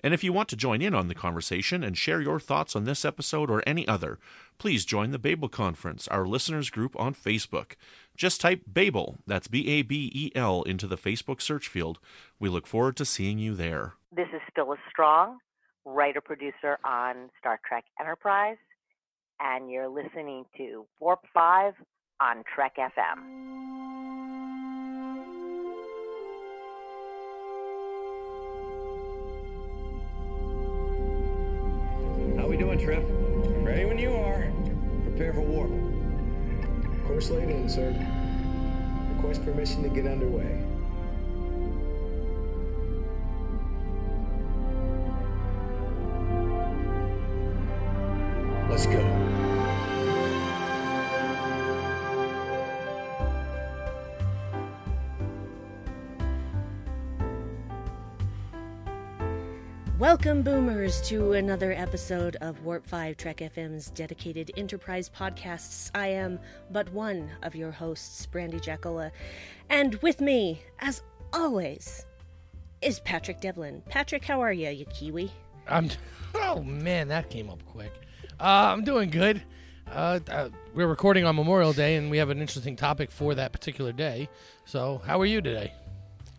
And if you want to join in on the conversation and share your thoughts on this episode or any other, please join the Babel Conference, our listeners group on Facebook. Just type Babel, that's B A B E L, into the Facebook search field. We look forward to seeing you there. This is Phyllis Strong, writer producer on Star Trek Enterprise, and you're listening to Warp 5 on Trek FM. Trip? Ready when you are. Prepare for warp. Course laid in, sir. Request permission to get underway. Let's go. Welcome, boomers, to another episode of Warp 5 Trek FM's dedicated enterprise podcasts. I am but one of your hosts, Brandi Jackola. And with me, as always, is Patrick Devlin. Patrick, how are you, you Kiwi? I'm. Oh man, that came up quick. Uh, I'm doing good. Uh, uh, we're recording on Memorial Day, and we have an interesting topic for that particular day. So, how are you today?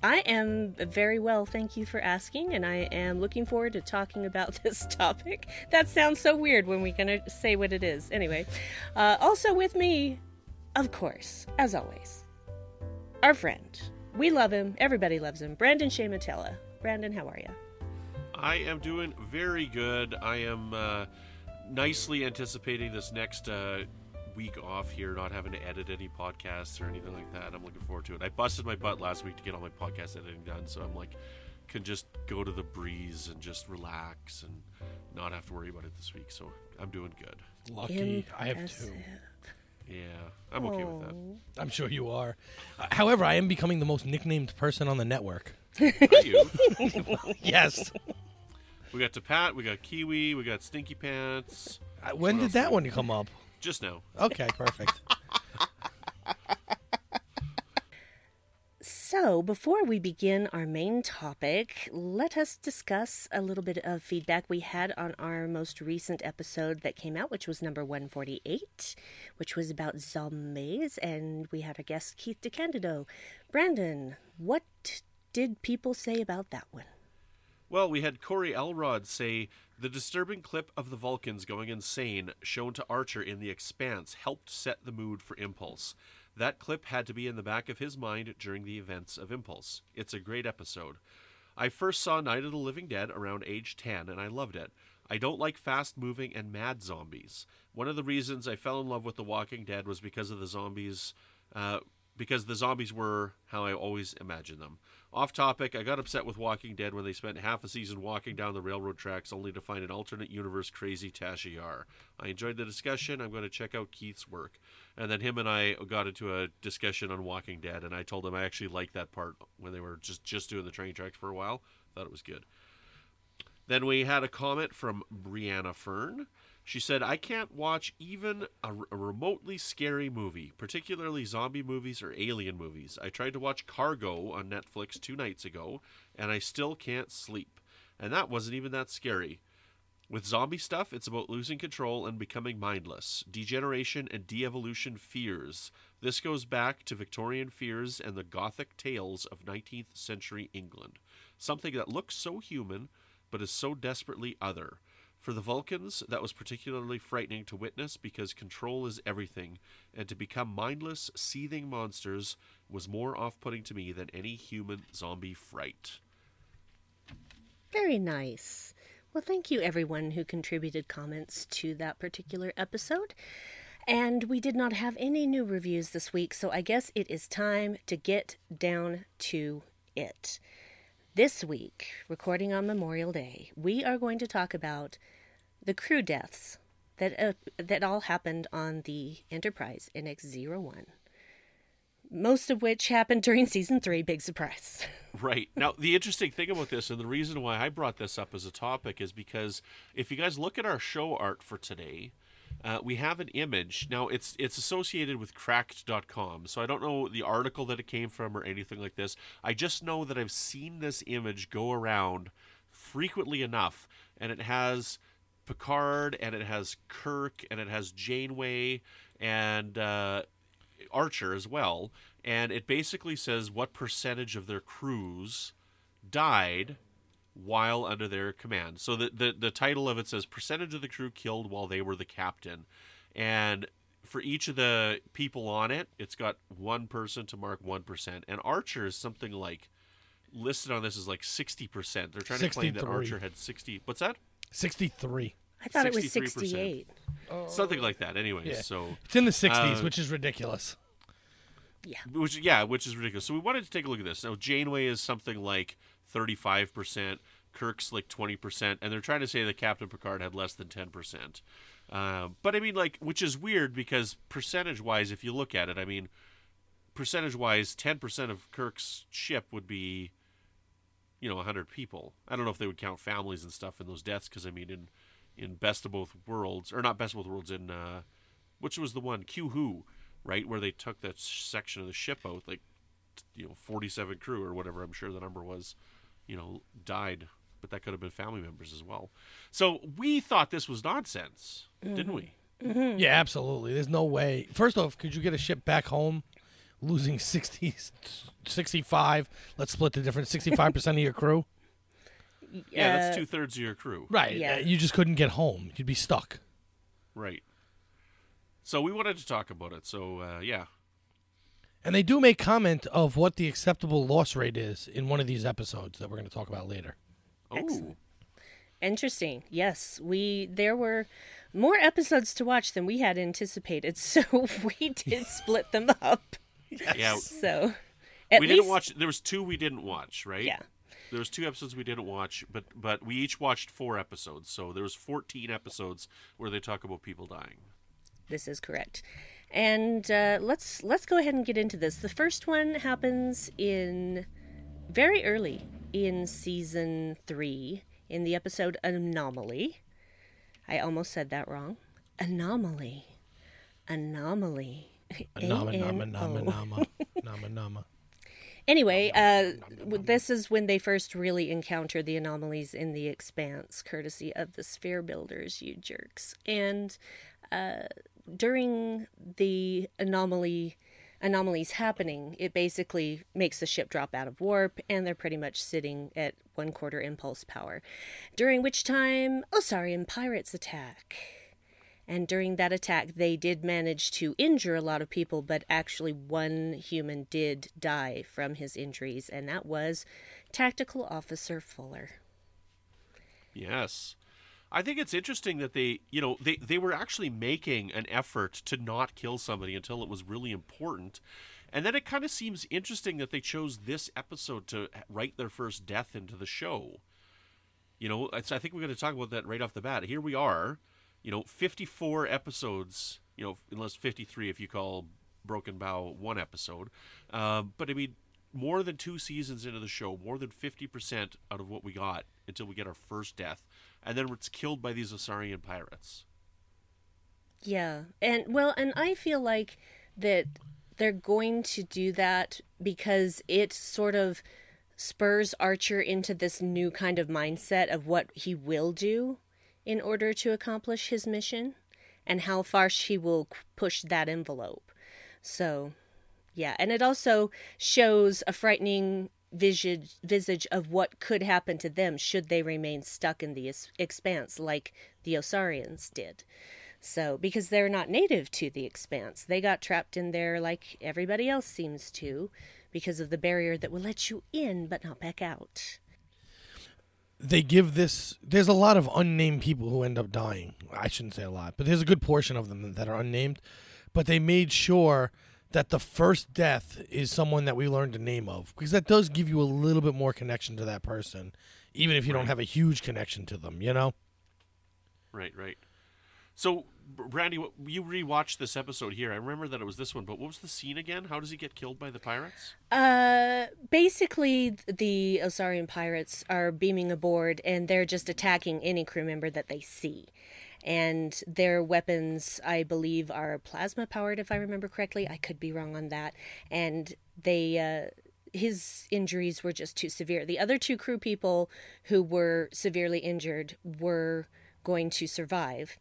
I am very well, thank you for asking, and I am looking forward to talking about this topic. That sounds so weird when we're going to say what it is. Anyway, uh, also with me, of course, as always, our friend. We love him. Everybody loves him. Brandon-Shea Mutala. Brandon, how are you? I am doing very good. I am uh, nicely anticipating this next uh, week off here, not having to edit any podcasts or anything like that. I'm looking forward to it. I busted my butt last week to get all my podcast editing done, so I'm like, can just go to the breeze and just relax and not have to worry about it this week. So I'm doing good. Lucky, I have two. Yeah, I'm okay with that. I'm sure you are. Uh, however, I am becoming the most nicknamed person on the network. Are you? Yes. we got Tapat, we got Kiwi, we got Stinky Pants. Uh, when What did else that do one come up? Just now. Okay, perfect. So, before we begin our main topic, let us discuss a little bit of feedback we had on our most recent episode that came out, which was number 148, which was about zombies, and we had our guest Keith DeCandido. Brandon, what did people say about that one? Well, we had Corey Elrod say the disturbing clip of the Vulcans going insane shown to Archer in The Expanse helped set the mood for Impulse. That clip had to be in the back of his mind during the events of Impulse. It's a great episode. I first saw Night of the Living Dead around age 10 and I loved it. I don't like fast moving and mad zombies. One of the reasons I fell in love with The Walking Dead was because of the zombies, uh, because the zombies were how I always imagined them. Off topic, I got upset with Walking Dead when they spent half a season walking down the railroad tracks only to find an alternate universe crazy Tasha Yar. I enjoyed the discussion. I'm going to check out Keith's work. And then him and I got into a discussion on Walking Dead, and I told him I actually liked that part when they were just, just doing the train tracks for a while. Thought it was good. Then we had a comment from Brianna Fern. She said, I can't watch even a, remotely scary movie, particularly zombie movies or alien movies. I tried to watch Cargo on Netflix two nights ago, and I still can't sleep. And that wasn't even that scary. With zombie stuff, it's about losing control and becoming mindless, degeneration and de evolution fears. This goes back to Victorian fears and the Gothic tales of 19th century England. Something that looks so human, but is so desperately other. For the Vulcans, that was particularly frightening to witness because control is everything, and to become mindless, seething monsters was more off putting to me than any human zombie fright. Very nice. Well, thank you, everyone who contributed comments to that particular episode. And we did not have any new reviews this week, so I guess it is time to get down to it. This week, recording on Memorial Day, we are going to talk about the crew deaths that uh, that all happened on the Enterprise NX-01. Most of which happened during season 3, big surprise. Right. Now, the interesting thing about this, and the reason why I brought this up as a topic, is because if you guys look at our show art for today, uh, we have an image. Now, it's it's associated with cracked.com, so I don't know the article that it came from or anything like this. I just know that I've seen this image go around frequently enough, and it has Picard, and it has Kirk, and it has Janeway, and uh, Archer as well, and it basically says what percentage of their crews died while under their command. So the, the the title of it says percentage of the crew killed while they were the captain, and for each of the people on it, it's got one person to mark one percent, and Archer is something like listed on this is like sixty percent. They're trying to claim that Archer had sixty. What's that? 63. I thought it was 63%. 68. Something like that. anyway. Yeah. so It's in the 60s, Uh, which is ridiculous. Yeah. which yeah, which is ridiculous. So we wanted to take a look at this. Now Janeway is something like thirty five percent, Kirk's like twenty percent, and they're trying to say that Captain Picard had less than ten percent. Um, but I mean, like, which is weird because percentage wise, if you look at it, I mean, percentage wise, ten percent of Kirk's ship would be, you know, hundred people. I don't know if they would count families and stuff in those deaths because I mean, in in Best of Both Worlds or not Best of Both Worlds in uh, which was the one Q Who, right, where they took that section of the ship out, like you know, forty-seven crew or whatever. I'm sure the number was, you know, died, but that could have been family members as well. So we thought this was nonsense, didn't we? Yeah, absolutely. There's no way. First off, could you get a ship back home losing 60, 65? Let's split the difference 65% of your crew? Yeah, that's Uh, two thirds of your crew, Right. Yeah. uh, You just couldn't get home. You'd be stuck. right? So we wanted to talk about it. So uh, yeah, And they do make comment of what the acceptable loss rate is in one of these episodes that we're going to talk about later. Oh, Excellent. Interesting. Yes, we there were more episodes to watch than we had anticipated, so we did split them up. yeah. So we least, didn't watch. There was two we didn't watch, right? Yeah. There was two episodes we didn't watch, but but we each watched four episodes. So there was fourteen episodes where they talk about people dying. This is correct. And uh, let's let's go ahead and get into this. The first one happens in very early in season three in the episode Anomaly. I almost said that wrong. Anomaly. Anomaly. Nama, nama, A-N-O. nama, nama, nama, nama. Anyway, uh, this is when they first really encounter the anomalies in the expanse, courtesy of the sphere builders, you jerks. And uh, during the anomaly anomalies happening, it basically makes the ship drop out of warp, and they're pretty much sitting at one quarter impulse power. During which time, oh, Osaarian pirates attack. And during that attack, they did manage to injure a lot of people, but actually, one human did die from his injuries, and that was Tactical Officer Fuller. Yes. I think it's interesting that they, you know, they, they were actually making an effort to not kill somebody until it was really important. And then it kind of seems interesting that they chose this episode to write their first death into the show. You know, I think we're going to talk about that right off the bat. Here we are, you know, 54 episodes, you know, unless 53 if you call Broken Bow one episode. Um, but I mean, more than two seasons into the show, more than 50% out of what we got until we get our first death. And then it's killed by these Osaarian pirates. Yeah. And well, and I feel like that they're going to do that because it sort of spurs Archer into this new kind of mindset of what he will do in order to accomplish his mission and how far she will push that envelope. So, yeah, and it also shows a frightening visage visage of what could happen to them should they remain stuck in the expanse like the Osaarians did. So, because they're not native to the expanse, they got trapped in there like everybody else seems to because of the barrier that will let you in but not back out. They give this. There's a lot of unnamed people who end up dying. I shouldn't say a lot, but there's a good portion of them that are unnamed. But they made sure that the first death is someone that we learned the name of because that does give you a little bit more connection to that person, even if you don't have a huge connection to them. You know. Right, right. So, B- Brandi, what- you rewatched this episode here. I remember that it was this one, but what was the scene again? How does he get killed by the pirates? Uh, basically, the Osaarian pirates are beaming aboard, and they're just attacking any crew member that they see. And their weapons, I believe, are plasma powered, if I remember correctly. I could be wrong on that. And they, uh, his injuries were just too severe. The other two crew people who were severely injured were going to survive,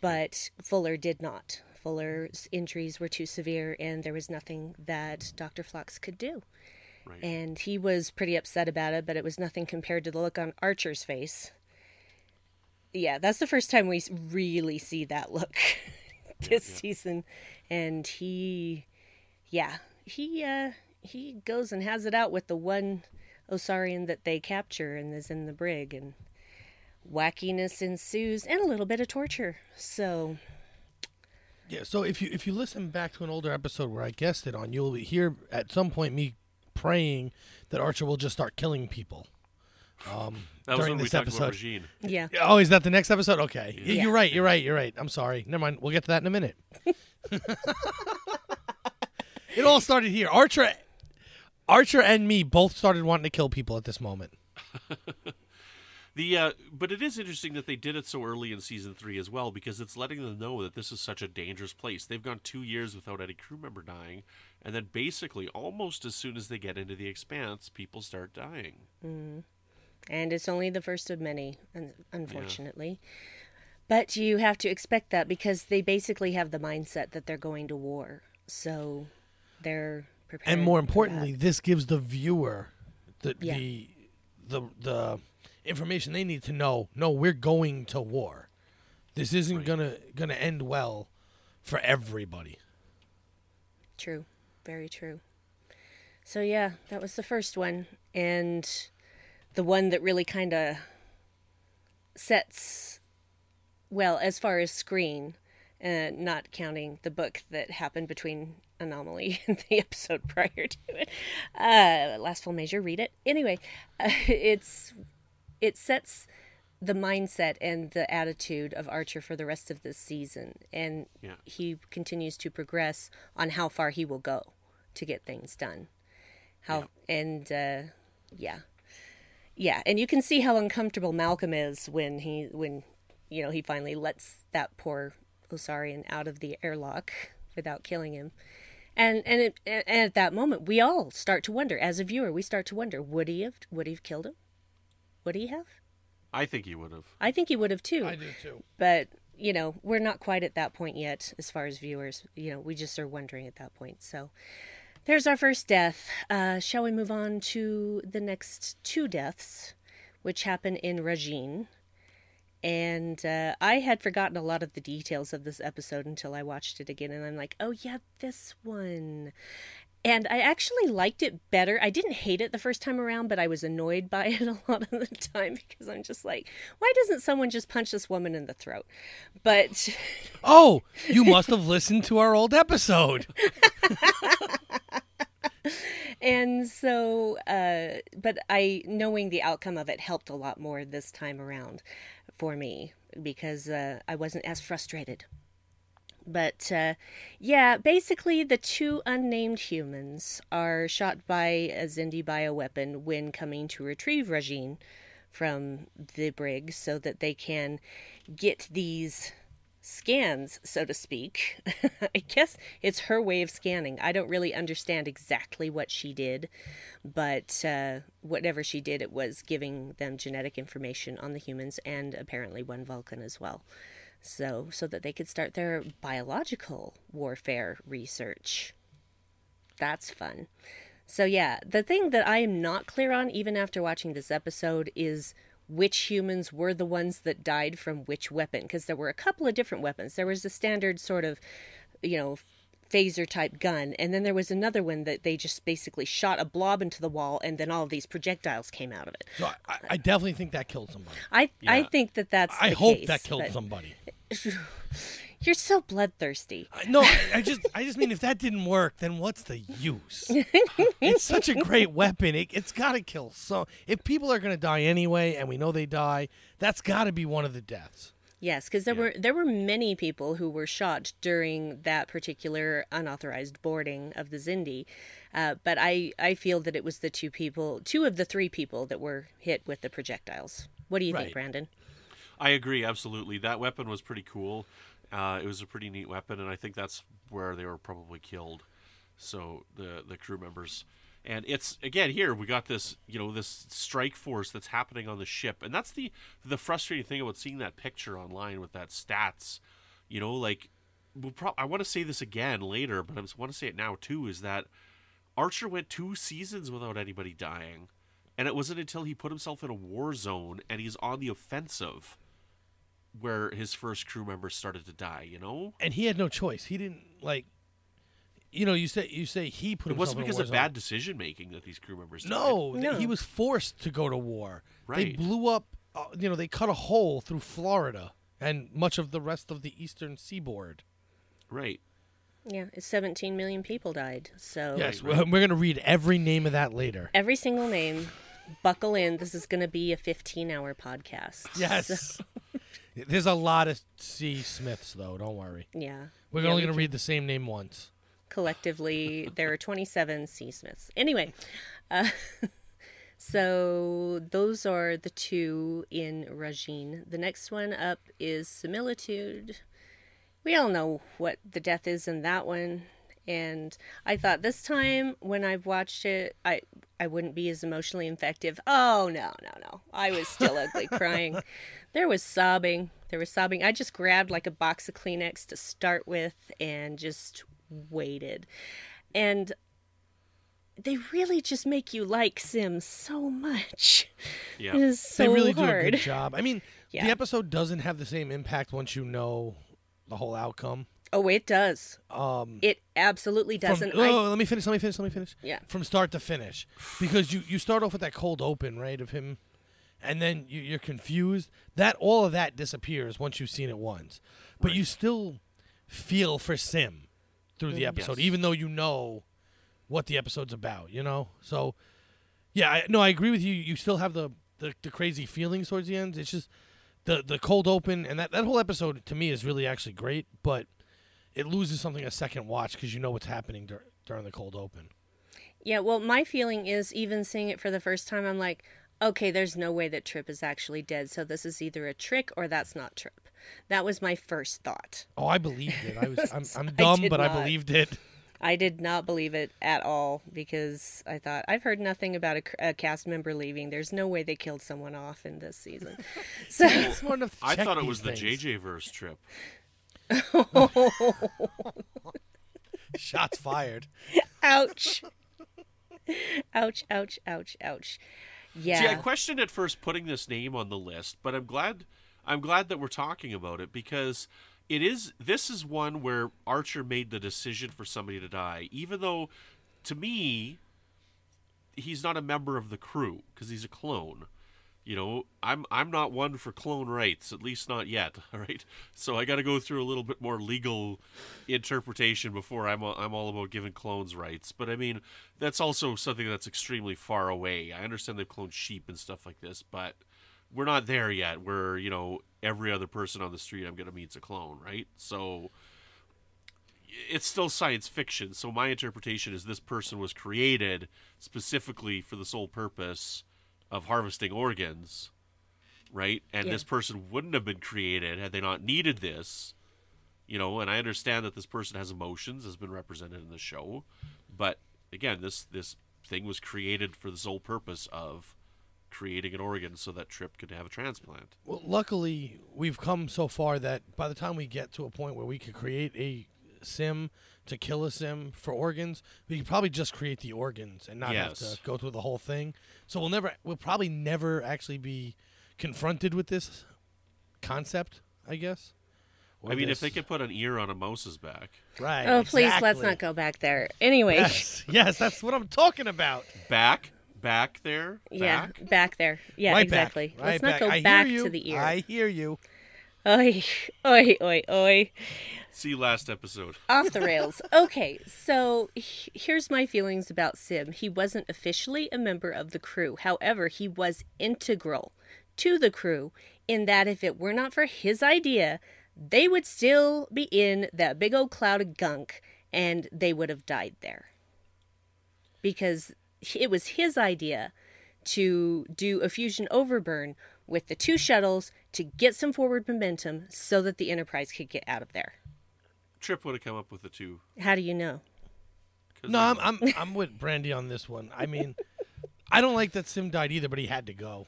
but Fuller did not. Fuller's injuries were too severe, and there was nothing that Dr. Phlox could do. Right. And he was pretty upset about it, but it was nothing compared to the look on Archer's face. Yeah, that's the first time we really see that look this season. And he, yeah, he, uh, he goes and has it out with the one Osaarian that they capture and is in the brig, and wackiness ensues and a little bit of torture. So, Yeah. So if you if you listen back to an older episode where I guessed it on, you'll hear at some point me praying that Archer will just start killing people. Um, That was during when we this talked episode. about Rajiin. yeah. Oh, is that the next episode? Okay. Yeah. You're right. You're right. You're right. I'm sorry. Never mind. We'll get to that in a minute. it all started here. Archer, Archer, and me both started wanting to kill people at this moment. The uh, but it is interesting that they did it so early in season three as well because it's letting them know that this is such a dangerous place. They've gone two years without any crew member dying, and then basically almost as soon as they get into the expanse, people start dying. And it's only the first of many, un- unfortunately. But you have to expect that because they basically have the mindset that they're going to war, so they're prepared. And more importantly, this gives the viewer the Yeah. the the the information they need to know. No, we're going to war. This isn't gonna gonna end well for everybody. true, very true. So yeah, that was the first one, and the one that really kind of sets well as far as screen, uh, not counting the book that happened between Anomaly and the episode prior to it. Uh, last full measure, read it. Anyway, uh, it's it sets the mindset and the attitude of Archer for the rest of this season, and Yeah. he continues to progress on how far he will go to get things done. How and uh, yeah, yeah, and you can see how uncomfortable Malcolm is when he when you know he finally lets that poor Osaarian out of the airlock without killing him. And and, it, and at that moment, we all start to wonder, as a viewer, we start to wonder: would he have? Would he have killed him? Would he have? I think he would have. I think he would have too. I do too. But you know, we're not quite at that point yet, as far as viewers. You know, we just are wondering at that point. So, there's our first death. Uh, shall we move on to the next two deaths, which happen in Rajiin? And uh, I had forgotten a lot of the details of this episode until I watched it again, and I'm like, oh yeah, this one. And I actually liked it better. I didn't hate it the first time around, but I was annoyed by it a lot of the time because I'm just like, why doesn't someone just punch this woman in the throat? But Oh, you must have listened to our old episode. and so uh but i knowing the outcome of it helped a lot more this time around for me because uh i wasn't as frustrated but uh yeah basically the two unnamed humans are shot by a Xindi bioweapon when coming to retrieve Rajiin from the brig so that they can get these scans, so to speak. I guess it's her way of scanning. I don't really understand exactly what she did, but uh, whatever she did, it was giving them genetic information on the humans and apparently one Vulcan as well. So, so that they could start their biological warfare research. That's fun. So, yeah, the thing that I am not clear on, even after watching this episode, is which humans were the ones that died from which weapon. Because there were a couple of different weapons. There was the standard sort of, you know, phaser type gun, and then there was another one that they just basically shot a blob into the wall, and then all of these projectiles came out of it. So I- I, I definitely think that killed somebody. I I think that that's I the hope case, that killed somebody. You're so bloodthirsty. I- No, I, I just I just mean if that didn't work, then what's the use? it's such a great weapon. It, it's got to kill. So if people are going to die anyway, and we know they die, that's got to be one of the deaths. Yes, because there were there were many people who were shot during that particular unauthorized boarding of the Xindi, uh, but I I feel that it was the two people, two of the three people that were hit with the projectiles. What do you Right. think, Brandon? I agree absolutely. That weapon was pretty cool. Uh, it was a pretty neat weapon, and I think that's where they were probably killed. So the the crew members, and it's again here we got this you know this strike force that's happening on the ship, and that's the the frustrating thing about seeing that picture online with that stats. You know, like we'll pro- I want to say this again later, but I want to say it now too. Is that Archer went two seasons without anybody dying, and it wasn't until he put himself in a war zone and he's on the offensive where his first crew members started to die. You know, And he had no choice. He didn't like. You know, you say you say he put it wasn't himself in a because of bad decision making that these crew members. No, died. th- No. he was forced to go to war. Right. They blew up. Uh, you know, they cut a hole through Florida and much of the rest of the eastern seaboard. right. Yeah, 17 million people died. So Yes, right. we're, we're going to read every name of that later. every single name, buckle in. This is going to be a 15-hour podcast. Yes. There's a lot of C. Smiths, though. Don't worry. Yeah. We're Yeah, only we going to read the same name once. collectively there are 27 C Smiths. Anyway, uh, so those are the two in Rajiin. The next one up is Similitude. We all know what the death is in that one. And I thought this time when I've watched it, I I wouldn't be as emotionally effective. Oh no, no, no! I was still ugly crying. There was sobbing. There was sobbing. I just grabbed like a box of Kleenex to start with and just waited. And they really just make you like Sims so much. Yeah. It is so they really hard. do a good job. I mean, Yeah. the episode doesn't have the same impact once you know the whole outcome. Oh, it does. Um, It absolutely from- doesn't. oh, I, let me finish. Let me finish. Let me finish. Yeah. From start to finish, because you you start off with that cold open, right, of him, and then you, you're confused. That all of that disappears once you've seen it once, but you still feel for Sim through the episode, Yes. even though you know what the episode's about. You know, so yeah, I, no, I agree with you. You still have the, the the crazy feelings towards the end. It's just the the cold open, and that that whole episode to me is really actually great, but it loses something a second watch because you know what's happening dur- during the cold open. yeah, well, my feeling is even seeing it for the first time, I'm like, okay, there's no way that Trip is actually dead. So this is either a trick or that's not Trip. That was my first thought. Oh, I believed it. I was I'm, I'm dumb, did but I believed it. I did not believe it at all because I thought I've heard nothing about a cast member leaving. There's no way they killed someone off in this season. So Smart enough to I thought it these was the. JJ verse trip. Shots fired. ouch, ouch, ouch, ouch, ouch. Yeah, See, I questioned at first putting this name on the list, but I'm glad I'm glad that we're talking about it because it is this is one where Archer made the decision for somebody to die, even though to me he's not a member of the crew because he's a clone. You know, I'm I'm not one for clone rights, at least not yet. All right, so I got to go through a little bit more legal interpretation before I'm a- I'm all about giving clones rights. But I mean, that's also something that's extremely far away. I understand they've cloned sheep and stuff like this, but we're not there yet. Where you know every other person on the street I'm gonna meet's a clone, right? So it's still science fiction. So my interpretation is this person was created specifically for the sole purpose of harvesting organs, right? And Yeah. this person wouldn't have been created had they not needed this. You know, and I understand that this person has emotions, has been represented in the show, but again, this this thing was created for the sole purpose of creating an organ so that Trip could have a transplant. Well, luckily, we've come so far that by the time we get to a point where we could create a sim to kill a sim for organs, we could probably just create the organs and not Yes. have to go through the whole thing. So we'll never, we'll probably never actually be confronted with this concept, I guess. I mean, if they could put an ear on a mouse's back, right? Oh, please, let's not go back there. Anyway, Yes, yes, that's what I'm talking about. back, back there, yeah, back. back there. Yeah, right back, exactly. right Let's not back. go I back to the ear. I hear you. Oi, oi, oi, oi. See last episode. Off the rails. Okay, so here's my feelings about Sim. He wasn't officially a member of the crew. However, he was integral to the crew in that if it were not for his idea, they would still be in that big old cloud of gunk and they would have died there. Because it was his idea to do a fusion overburn with the two shuttles to get some forward momentum so that the Enterprise could get out of there. Trip would have come up with the two. How do you know? No, I'm I'm I'm with Brandi on this one. I mean, I don't like that Sim died either, but he had to go.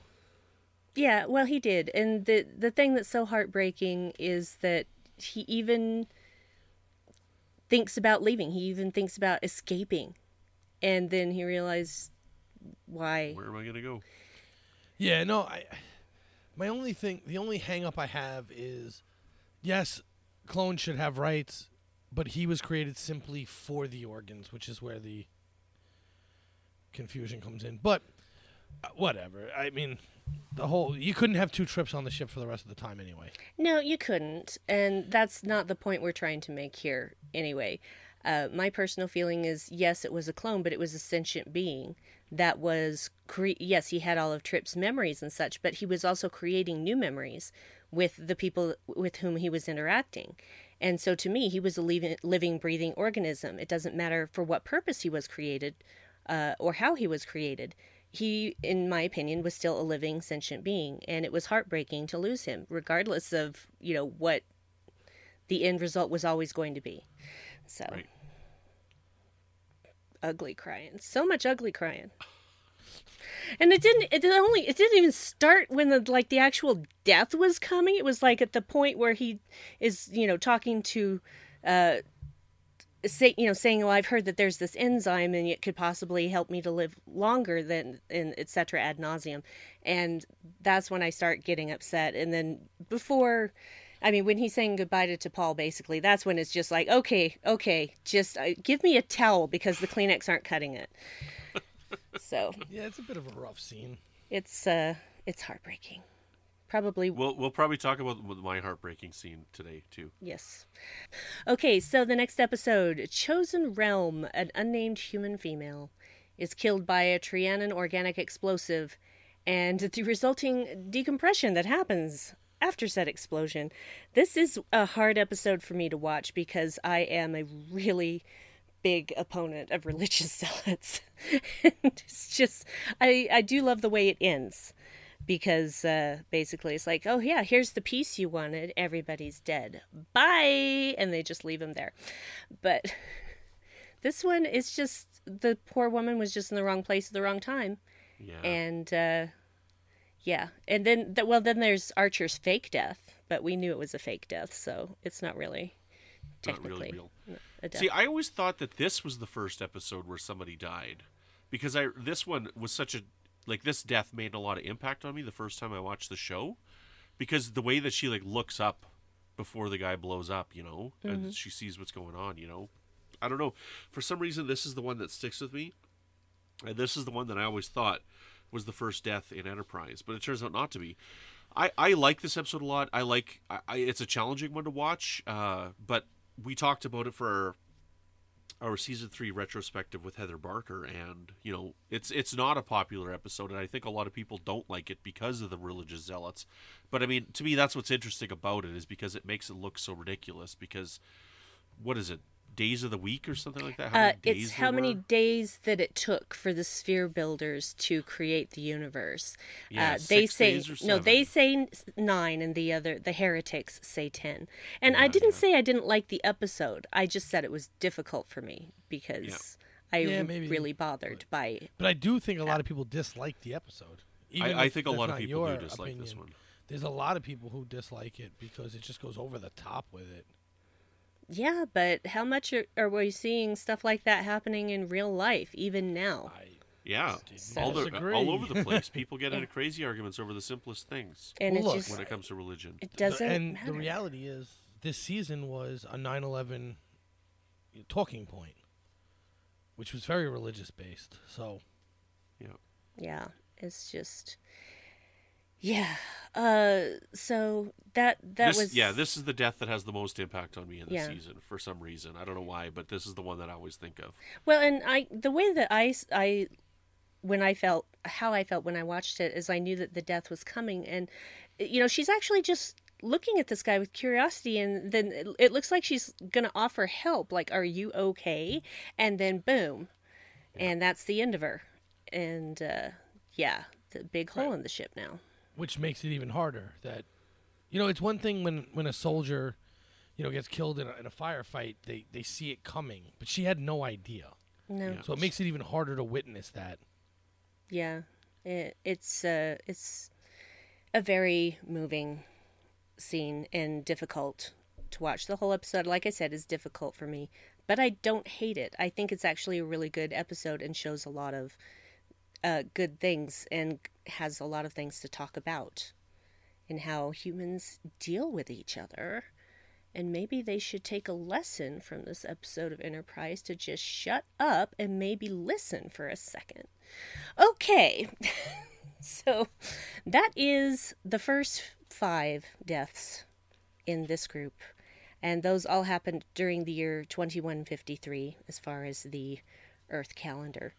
Yeah, well, he did, and the the thing that's so heartbreaking is that he even thinks about leaving. He even thinks about escaping, and then he realized why. Where am I gonna go? Yeah, no, I my only thing the only hang up I have is yes, clones should have rights, but he was created simply for the organs, which is where the confusion comes in. But uh, whatever. I mean, the whole you couldn't have two trips on the ship for the rest of the time anyway. No, you couldn't, and that's not the point we're trying to make here. Anyway, uh, my personal feeling is yes, it was a clone, but it was a sentient being that was cre- yes, he had all of Trip's memories and such, but he was also creating new memories with the people with whom he was interacting. And so to me, he was a living, living breathing organism. It doesn't matter for what purpose he was created uh, or how he was created. He, in my opinion, was still a living sentient being, and it was heartbreaking to lose him, regardless of you know what the end result was always going to be. So Right. Ugly crying, so much ugly crying. And it didn't. It only. It didn't even start when the like the actual death was coming. It was like at the point where he is, you know, talking to, uh, say, you know, saying, "Well, I've heard that there's this enzyme and it could possibly help me to live longer than, and etc. ad nauseum." And that's when I start getting upset. And then before, I mean, when he's saying goodbye to, to T'Pol, basically, that's when it's just like, okay, okay, just uh, give me a towel because the Kleenex aren't cutting it. so Yeah, it's a bit of a rough scene. it's uh, it's heartbreaking. Probably We'll we'll probably talk about my heartbreaking scene today too. Yes. Okay, so the next episode Chosen Realm, an unnamed human female, is killed by a Triannon organic explosive and the resulting decompression that happens after said explosion. This is a hard episode for me to watch because I am a really big opponent of religious zealots. and it's just I I do love the way it ends because uh, basically it's like, oh yeah, here's the piece you wanted. Everybody's dead. Bye, and they just leave him there. But this one is just the poor woman was just in the wrong place at the wrong time, Yeah. and uh, yeah, and then th- well then there's Archer's fake death, but we knew it was a fake death, so it's not really Not technically really real. a death. See, I always thought that this was the first episode where somebody died, because I this one was such a like this death made a lot of impact on me the first time I watched the show, because the way that she like looks up before the guy blows up, you know, and mm-hmm. she sees what's going on, you know. I don't know. For some reason, this is the one that sticks with me, and this is the one that I always thought was the first death in Enterprise, but it turns out not to be. I, I like this episode a lot. I like I, I, it's a challenging one to watch, uh, but we talked about it for our, our season three retrospective with Heather Barker, and you know it's it's not a popular episode, and I think a lot of people don't like it because of the religious zealots. But I mean, to me, that's what's interesting about it is because it makes it look so ridiculous. Because what is it? Days of the week or something like that? How Uh, many days it's there how many were? days that it took for the sphere builders to create the universe. Yeah, uh, they say days or no. They say nine, and the other the heretics say ten. And I didn't say I didn't like the episode. I just said it was difficult for me because I Yeah, maybe. really bothered by. But I do think a lot of people dislike the episode. Even I if think a lot of people do your dislike this one. There's a lot of people who dislike it because it just goes over the top with it. Yeah, but how much are, are we seeing stuff like that happening in real life even now? I Yeah, So all, the, uh, all over the place. People get into crazy arguments over the simplest things And Well, look, just when it comes to religion. it doesn't and matter. the reality is, this season was a 9/11 talking point, which was very religious based. So Yeah. Yeah, it's just Yeah. Uh. So that that this, was yeah. This is the death that has the most impact on me in the Yeah. season for some reason. I don't know why, but this is the one that I always think of. Well, and I the way that I I when I felt how I felt when I watched it is I knew that the death was coming, and you know she's actually just looking at this guy with curiosity, and then it, it looks like she's gonna offer help, like "Are you okay?" And then boom, and that's the end of her, and uh, yeah, the big hole in the ship now. Which makes it even harder. That you know, it's one thing when when a soldier, you know, gets killed in a, in a firefight, they they see it coming, but she had no idea. No, Yeah. So it makes it even harder to witness that. Yeah, it, it's uh, it's a very moving scene and difficult to watch. The whole episode, like I said, is difficult for me, but I don't hate it. I think it's actually a really good episode and shows a lot of uh, good things and has a lot of things to talk about and how humans deal with each other. And maybe they should take a lesson from this episode of Enterprise to just shut up and maybe listen for a second. Okay. so that is the first five deaths in this group. And those all happened during the year 2153 as far as the Earth calendar.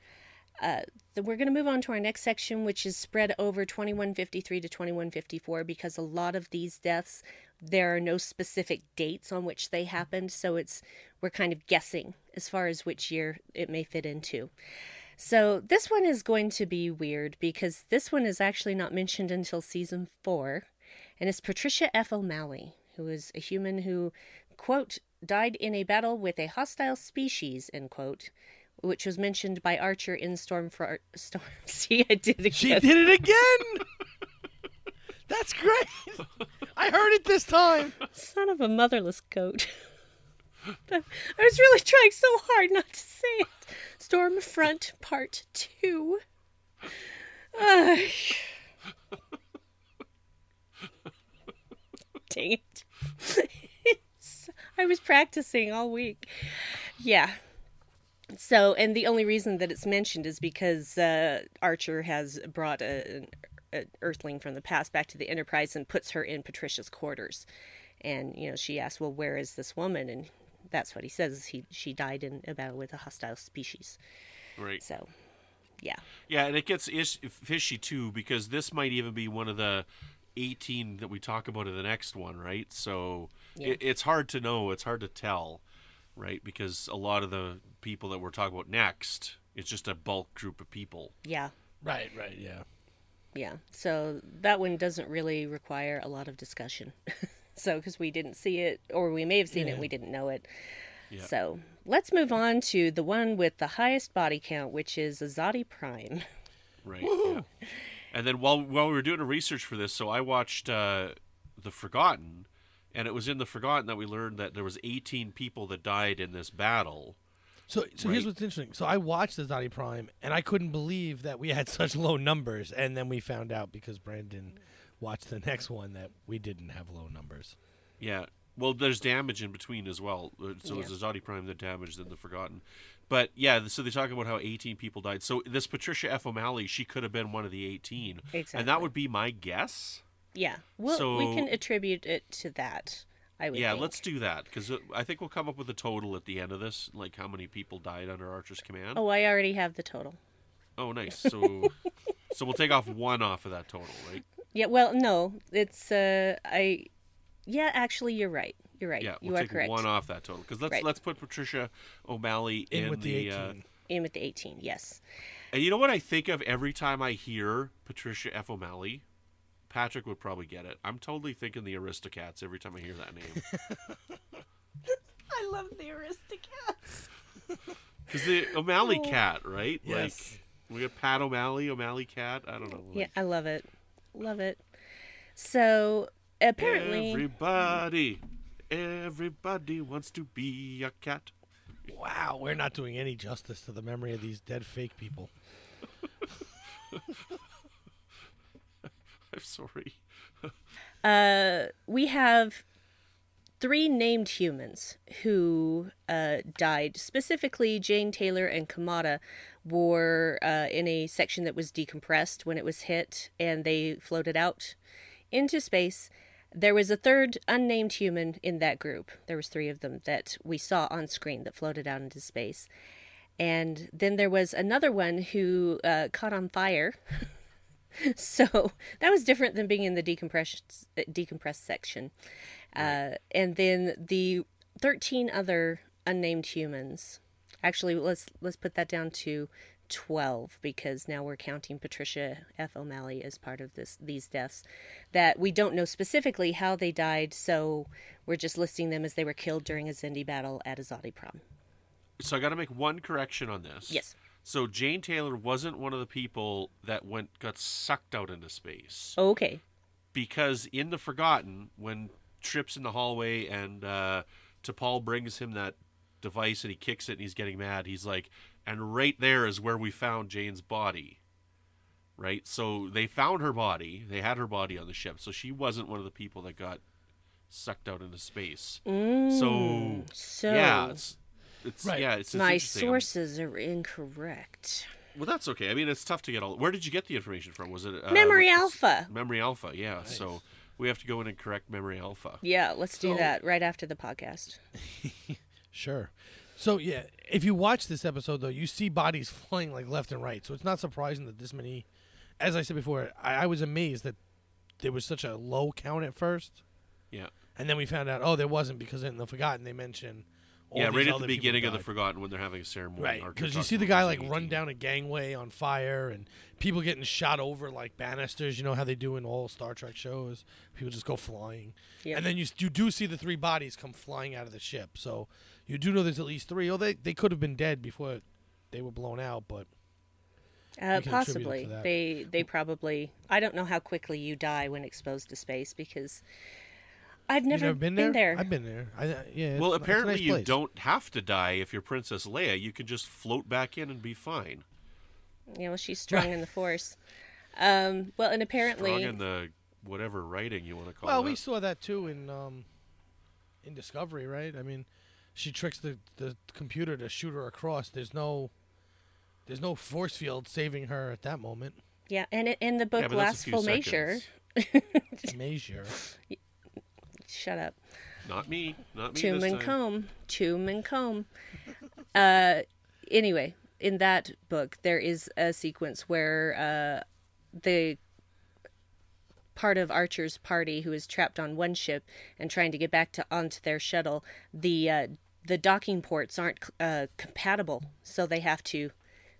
Uh, we're going to move on to our next section, which is spread over 2153 to 2154 because a lot of these deaths, there are no specific dates on which they happened. So it's we're kind of guessing as far as which year it may fit into. So this one is going to be weird because this one is actually not mentioned until season four, and it's Patricia F. O'Malley, who is a human who, quote, died in a battle with a hostile species, end quote, which was mentioned by Archer in Storm for Storm. See, I did it again. She did it again. That's great. I heard it this time. Son of a motherless goat. I was really trying so hard not to say it. Stormfront Part 2. Ugh. Dang it. I was practicing all week. Yeah. So, and the only reason that it's mentioned is because uh, Archer has brought a, Earthling from the past back to the Enterprise and puts her in Patricia's quarters. And you know, she asks, "Well, where is this woman?" And that's what he says. He she died in a battle with a hostile species. Right. So, yeah, Yeah, and it gets ish- fishy too because this might even be one of the 18 that we talk about in the next one, right? So Yeah. it, it's hard to know. It's hard to tell, right? Because a lot of the people that we're talking about next, it's just a bulk group of people. yeah, Right, right, yeah. yeah. So that one doesn't really require a lot of discussion. so, because we didn't see it, or we may have seen it, we didn't know it. Yeah. So let's move on to the one with the highest body count, which is Azati Prime. Right. Yeah. And then while while we were doing the research for this, so I watched uh, the Forgotten, and it was in the Forgotten that we learned that there was 18 people that died in this battle. So, so here's what's interesting. So I watched the Azati Prime, and I couldn't believe that we had such low numbers. And then we found out because Brandon watched the next one that we didn't have low numbers. Yeah. Well, there's damage in between as well. Uh, So Yeah. it's the Azati Prime the damage, and the Forgotten. But yeah, so they talk about how 18 people died. So this Patricia F. O'Malley, she could have been one of the 18. Exactly. And that would be my guess. Yeah, well, we So- can attribute it to that. I would. Yeah, think. let's do that because I think we'll come up with a total at the end of this, like how many people died under Archer's command. Oh, I already have the total. Oh, nice. So, so we'll take off one off of that total, right? Yeah, well, no, it's uh, I. Yeah, actually, you're right. You're right. Yeah, you we'll are take correct. one off that total because let's Right. let's put Patricia O'Malley In, in, with the, 18. uh, In with the 18. Yes. and you know what I think of every time I hear Patricia F. O'Malley? Patrick would probably get it. I'm totally thinking the Aristocats every time I hear that name. I love the Aristocats. Because the O'Malley Oh. cat, right? Yes. Like we got Pat O'Malley, O'Malley cat. I don't know. Yeah, I love it. Love it. So apparently, Everybody, everybody wants to be a cat. Wow, we're not doing any justice to the memory of these dead fake people. I'm sorry. uh, we have three named humans who uh, died. Specifically, Jane Taylor and Kamada were uh, in a section that was decompressed when it was hit, and they floated out into space. There was a third unnamed human in that group. There was three of them that we saw on screen that floated out into space. And then there was another one who uh, caught on fire. so that was different than being in the decompressed decompressed section. Uh, and then the 13 other unnamed humans. Actually, let's let's put that down to 12 because now we're counting Patricia F. O'Malley as part of this these deaths that we don't know specifically how they died, so we're just listing them as they were killed during a Xindi battle at Azati Prom. So I got to make one correction on this. Yes. So Jane Taylor wasn't one of the people that went got sucked out into space Okay. because in the Forgotten, when Trip's in the hallway and uh, T'Pol brings him that device and he kicks it and he's getting mad, he's like, and right there is where we found Jane's body. Right? So they found her body. They had her body on the ship. So she wasn't one of the people that got sucked out into space. Mm, So, so yeah, it's, it's Right. yeah, it's, it's my interesting. sources are incorrect. Well, that's okay. I mean, it's tough to get all. Where did you get the information from? Was it uh, Memory what Alpha. Memory Alpha, yeah. So we have to go in and correct Memory Alpha. Yeah, let's do So- that right after the podcast. Sure. So yeah, if you watch this episode though, you see bodies flying like left and right. So it's not surprising that this many. As I said before, I, I was amazed that there was such a low count at first, Yeah, and then we found out oh there wasn't because in the Forgotten they mention. All yeah. Right at the beginning of the. Forgotten when they're having a ceremony. Right, because you see the guy losing like run down a gangway on fire, and people getting shot over like banisters. You know how they do in all Star Trek shows. People just go flying, Yep. and then you you do see the three bodies come flying out of the ship. So you do know there's at least three. Oh, they they could have been dead before they were blown out, but Uh, We can attribute it possibly. They they probably. I don't know how quickly you die when exposed to space because I've never, never been there. there. I've been there. I, uh, yeah. it's- Well, it's a apparently nice you place. don't have to die if you're Princess Leia. You can just float back in and be fine. You know, she's strong in the force. Um, well, and apparently, Strong in the whatever writing you want to call it. Well, it. we saw that too in um, in Discovery, right? I mean, she tricks the the computer to shoot her across. There's no there's no force field saving her at that moment. yeah, and it, in the book yeah, but that's Last few Measure. seconds. Shut up. Not me. Not me Tomb and comb. Tomb and comb. Uh, anyway, in that book, there is a sequence where uh, the part of Archer's party who is trapped on one ship and trying to get back to onto their shuttle, the uh, the docking ports aren't uh, compatible, so they have to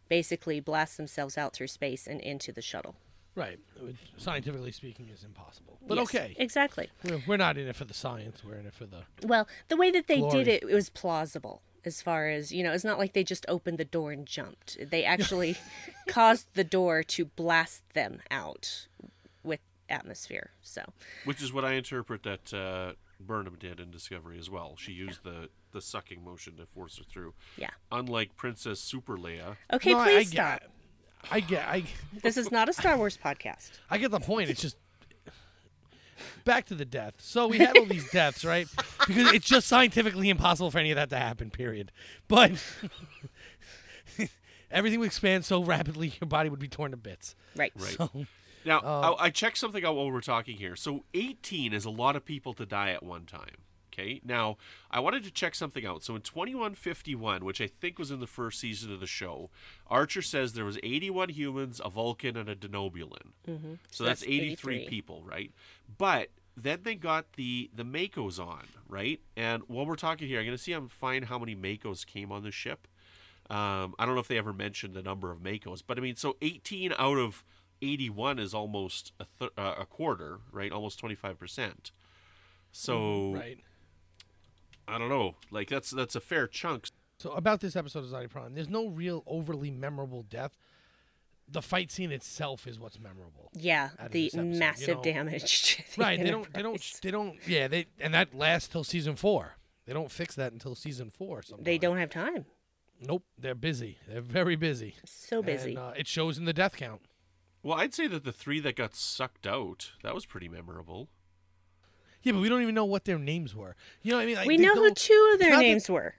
basically blast themselves out through space and into the shuttle. Right. Which, Scientifically speaking, is impossible. But Yes, okay, exactly. we're, we're not in it for the science. We're in it for the. Well, the way that they Glory. did it, it was plausible. As far as you know, it's not like they just opened the door and jumped. They actually caused the door to blast them out with atmosphere. So, Which is what I interpret that uh, Burnham did in Discovery as well. She used the, the sucking motion to force her through. yeah. Unlike Princess Super Leia. Okay, No, I- please I, stop. get- I get. I This is not a Star Wars podcast. I get the point. It's just back to the death. So we had all these deaths, right? Because it's just scientifically impossible for any of that to happen. Period. But everything would expand so rapidly, your body would be torn to bits. Right. Right. So Now, Uh, I, I checked something out while we're talking here. So, 18 is a lot of people to die at one time. Okay. Now, I wanted to check something out. So, in 2151, which I think was in the first season of the show, Archer says there was 81 humans, a Vulcan, and a Denobulan. Mm-hmm. So, that's, 83, people, right? But then they got the the MACOs on, right? And while we're talking here, I'm going to see I'm find how many MACOs came on the ship. Um, I don't know if they ever mentioned the number of MACOs, but I mean, so 18 out of 81 is almost a, th- uh, a quarter, right? Almost 25 percent. So right. I don't know, like that's that's a fair chunk. So about this episode of Azati Prime, there's no real overly memorable death. The fight scene itself is what's memorable. Yeah, the this episode, you massive know. damage. To the Right. They don't. They don't. They don't. Yeah. They and that lasts till season four. They don't fix that until season four. Sometimes. They don't have time. Nope. They're busy. They're very busy. So busy. And, uh, it shows in the death count. Well, I'd say that the three that got sucked out that was pretty memorable. Yeah, but we don't even know what their names were. You know what I mean? Like, we know who two of their not that- names were,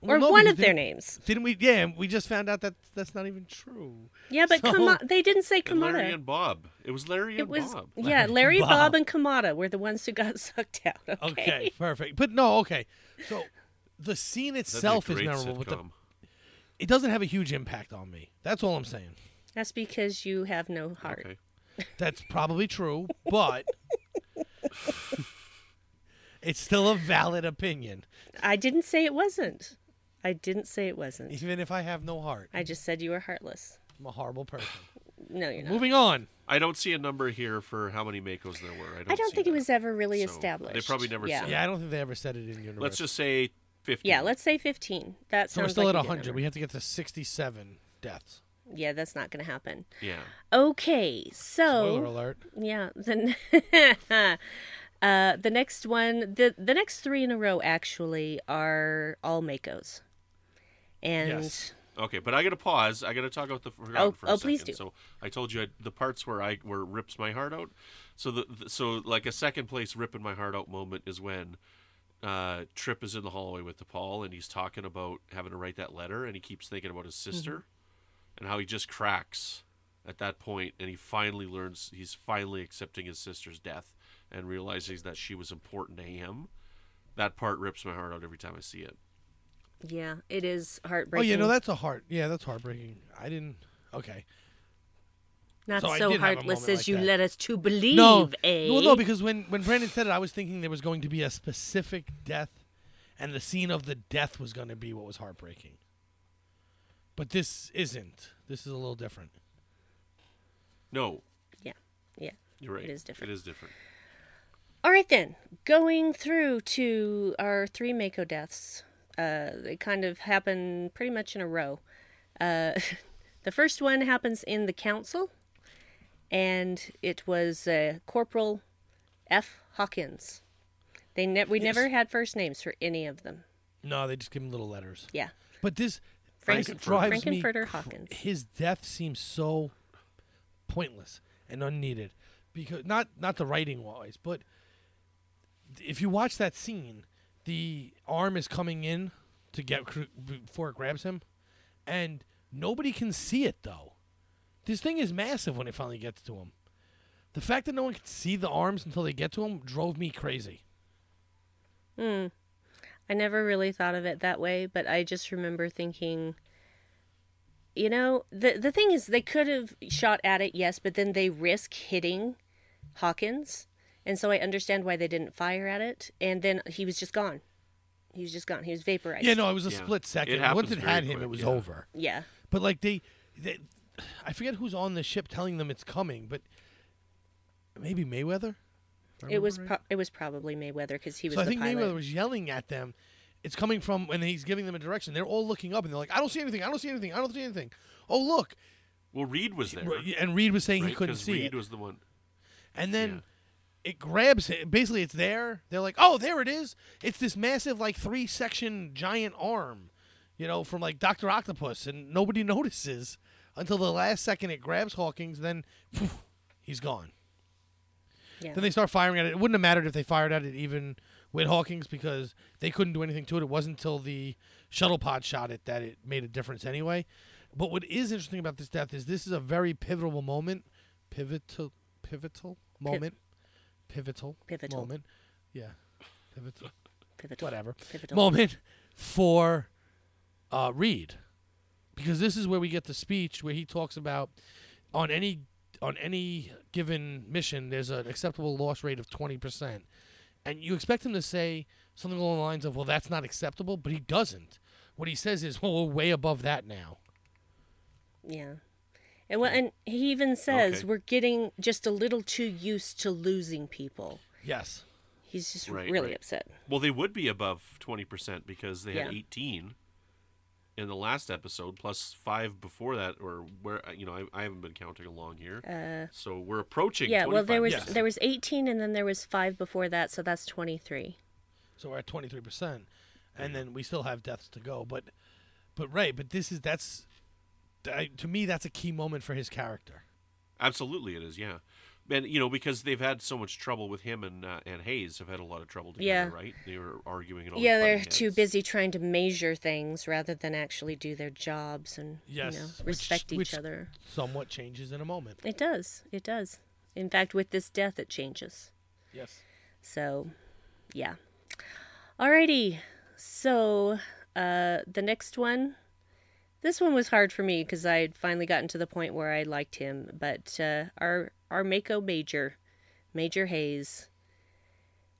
Well, or no, one of their names. Didn't we? Yeah, and we just found out that that's not even true. Yeah, but So- Kama- they didn't say And Larry Kamada. and Bob. It was Larry and It was Bob. yeah, Larry, Bob. Bob, and Kamada were the ones who got sucked out. Okay. Okay, perfect. But no, okay. So the scene That'd be a itself is great memorable, but the, it doesn't have a huge impact on me. That's all I'm saying. That's because you have no heart. Okay. That's probably true, but it's still a valid opinion, I didn't say it wasn't. I didn't say it wasn't. even if I have no heart. I just said you were heartless. I'm a horrible person. No, you're not. Moving on. I don't see a number here for how many MACOs there were. I don't, I don't see think it was ever really So, they probably never yeah. said Yeah, I don't think they ever said it in universe. Let's just say 50. Yeah, let's say 15. That so we're still like at a 100. We have to get to 67 deaths. Yeah, that's not going to happen. Yeah. Okay, so. Spoiler so alert. yeah, then uh, the next one, the the next three in a row actually are all MACOs, and Yes. Okay, but I got to pause. I got to talk about the Forgotten Oh, for a oh, second. please do. So I told you I, the parts where I where it rips my heart out. So the, the so like a second place ripping my heart out moment is when uh, Trip is in the hallway with T'Pol and he's talking about having to write that letter and he keeps thinking about his sister Mm-hmm. and how he just cracks at that point and he finally learns he's finally accepting his sister's death and realizing that she was important to him. That part rips my heart out every time I see it. yeah, it is heartbreaking. Oh, heartbreaking. yeah, no, that's a heart. Yeah, that's heartbreaking. I didn't. Okay. not so so did have a heartless as like you that. led us to believe. no, eh? well, no, because when when Brandon said it, I was thinking there was going to be a specific death, and the scene of the death was going to be what was heartbreaking. But this isn't. This is a little different. No, yeah, yeah. you're right. It is different. It is different. All right then, going through to our three MACO deaths. Uh, they kind of happen pretty much in a row. Uh, the first one happens in the council, and it was uh, Corporal F. Hawkins. They ne- we never had first names for any of them. No, they just give him little letters. Yeah, But this Frank- this drives me. Frankenfurter Hawkins. His death seems so pointless and unneeded because not not the writing wise, but if you watch that scene, the arm is coming in to get before it grabs him, and nobody can see it though. This thing is massive when it finally gets to him. The fact that no one can see the arms until they get to him drove me crazy. Hmm. I never really thought of it that way, but I just remember thinking, you know, the the thing is, they could have shot at it, yes, but then they risk hitting Hawkins, and so I understand why they didn't fire at it. And then he was just gone. He was just gone. He was vaporized. Yeah, no, it was a Yeah. split It second. happens Once it very had him, quick, it was yeah. over. Yeah. But like they, they, I forget who's on the ship telling them it's coming, but maybe Mayweather. If I It was right. pro- it was probably Mayweather because he was so I the think pilot. Mayweather was yelling at them. It's coming from when he's giving them a direction. They're all looking up and they're like, "I don't see anything. I don't see anything. I don't see anything." Oh look, Well, Reed was there. Re- and Reed was saying right? he couldn't 'Cause see Reed it, was the one. and then it grabs it. Basically, it's there. They're like, "Oh, there it is. It's this massive, like three section giant arm, you know, from like Doctor Octopus," and nobody notices until the last second it grabs Hawkins. Then phew, he's gone. Yeah. Then they start firing at it. It wouldn't have mattered if they fired at it even with Hawkins because they couldn't do anything to it. It wasn't until the shuttle pod shot it that it made a difference anyway. But what is interesting about this death is this is a very pivotal moment, pivotal, pivotal moment, pivotal, Pivotal. moment. Yeah, pivotal, Pivotal. whatever Pivotal. moment for uh, Reed, because this is where we get the speech where he talks about on any on any given mission there's an acceptable loss rate of twenty percent, and you expect him to say something along the lines of, "Well, that's not acceptable," but he doesn't. What he says is, "Well, we're way above that now." Yeah. And well, and he even says Okay. we're getting just a little too used to losing people. Yes. He's just Right, really right. upset. Well, they would be above 20% because they had Yeah. 18 in the last episode, plus five before that, or where, you know, I, I haven't been counting along here. Uh, so we're approaching yeah, well, there was 25%. there was 18, and then there was five before that, so that's 23. So we're at twenty three percent, and then we still have deaths to go. But, but right, but this is that's, I, to me that's a key moment for his character. Absolutely, it is. Yeah, and you know because they've had so much trouble with him and uh, and Hayes have had a lot of trouble together, Yeah. right? They were arguing and all Yeah, they're too busy trying to measure things rather than actually do their jobs and Yes, you know which- respect each which- other. Somewhat changes in a moment. It does. It does. In fact, with this death, it changes. Yes. So, yeah. Alrighty. So, uh, the next one. This one was hard for me because I had finally gotten to the point where I liked him. But uh, our our MACO Major, Major Hayes,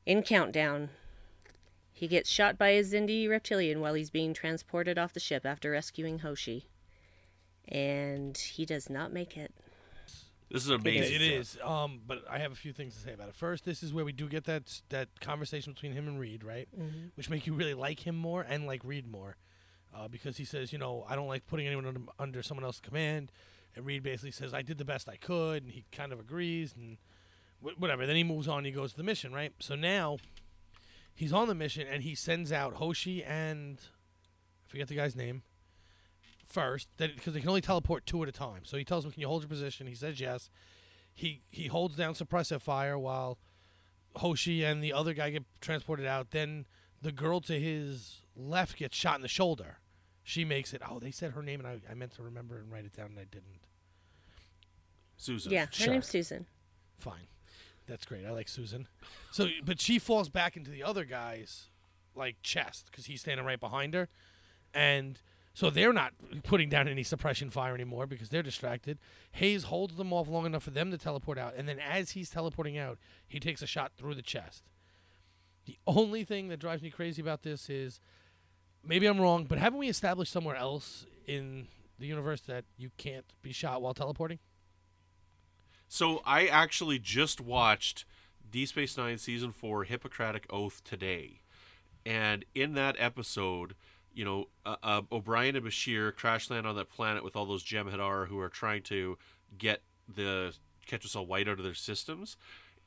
in Countdown, he gets shot by a Xindi reptilian while he's being transported off the ship after rescuing Hoshi, and he does not make it. This is amazing. It is. Um, but I have a few things to say about it. First, this is where we do get that that conversation between him and Reed, right? Mm-hmm. Which make you really like him more and like Reed more, uh, because he says, you know, I don't like putting anyone under, under someone else's command, and Reed basically says, I did the best I could, and he kind of agrees, and wh- whatever. Then he moves on. He goes to the mission, right? So now he's on the mission, and he sends out Hoshi and I forget the guy's name first because they can only teleport two at a time. So he tells him, "Can you hold your position?" He says yes. He he holds down suppressive fire while Hoshi and the other guy get transported out. Then the girl to his left gets shot in the shoulder. She makes it. Oh, they said her name, and I, I meant to remember and write it down, and I didn't. Susan. Yeah, her Sure. name's Susan. Fine, that's great. I like Susan. So, but she falls back into the other guy's like chest because he's standing right behind her, and so they're not putting down any suppression fire anymore because they're distracted. Hayes holds them off long enough for them to teleport out, and then as he's teleporting out, he takes a shot through the chest. The only thing that drives me crazy about this is maybe I'm wrong, but haven't we established somewhere else in the universe that you can't be shot while teleporting? So I actually just watched Deep Space Nine season four Hippocratic Oath today, and in that episode, you know, uh, uh, O'Brien and Bashir crash land on that planet with all those Jem'Hadar who are trying to get the ketracel-white out of their systems,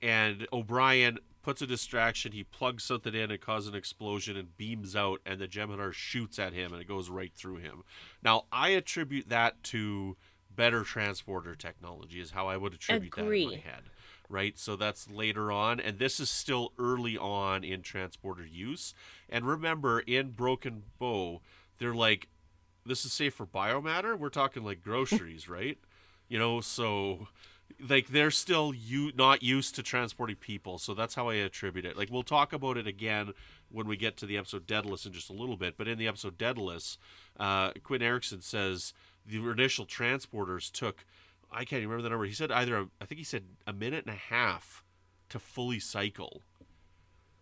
and O'Brien puts a distraction. He plugs something in and causes an explosion and beams out, and the Jem'Hadar shoots at him and it goes right through him. Now I attribute that to better transporter technology is how I would attribute that in my head. Right? So that's later on and this is still early on in transporter use. And remember in Broken Bow, they're like this is safe for biomatter. We're talking like groceries, right? You know, so like they're still you not used to transporting people, so that's how I attribute it. Like we'll talk about it again when we get to the episode Daedalus in just a little bit. But in the episode Daedalus, uh, Quinn Erickson says the initial transporters took I can't remember the number. He said either a, I think he said a minute and a half to fully cycle.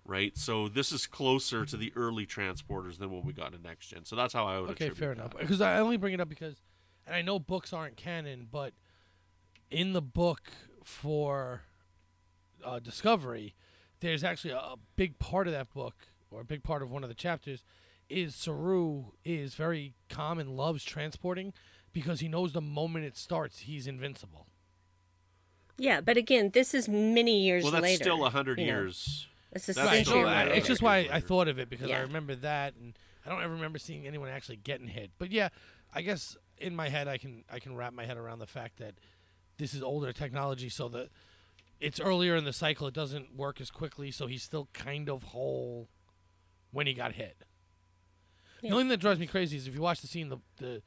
Right, so this is closer to the early transporters than what we got in next gen. So that's how I would. Okay, fair that. enough. Because I only bring it up because, and I know books aren't canon, but in the book for uh, Discovery, there's actually a, a big part of that book, or a big part of one of the chapters, is Saru is very calm and loves transporting because he knows the moment it starts, he's invincible. Yeah, but again, this is many years Well, that's later. still a hundred you know. years. It's a That's Right. still century So a I, hundred later. it's just why I thought of it because I remember that, and I don't ever remember seeing anyone actually getting hit. But yeah, I guess in my head I can I can wrap my head around the fact that this is older technology, so that it's earlier in the cycle. It doesn't work as quickly, so he's still kind of whole when he got hit. Yeah. The only thing that drives me crazy is if you watch the scene, the the,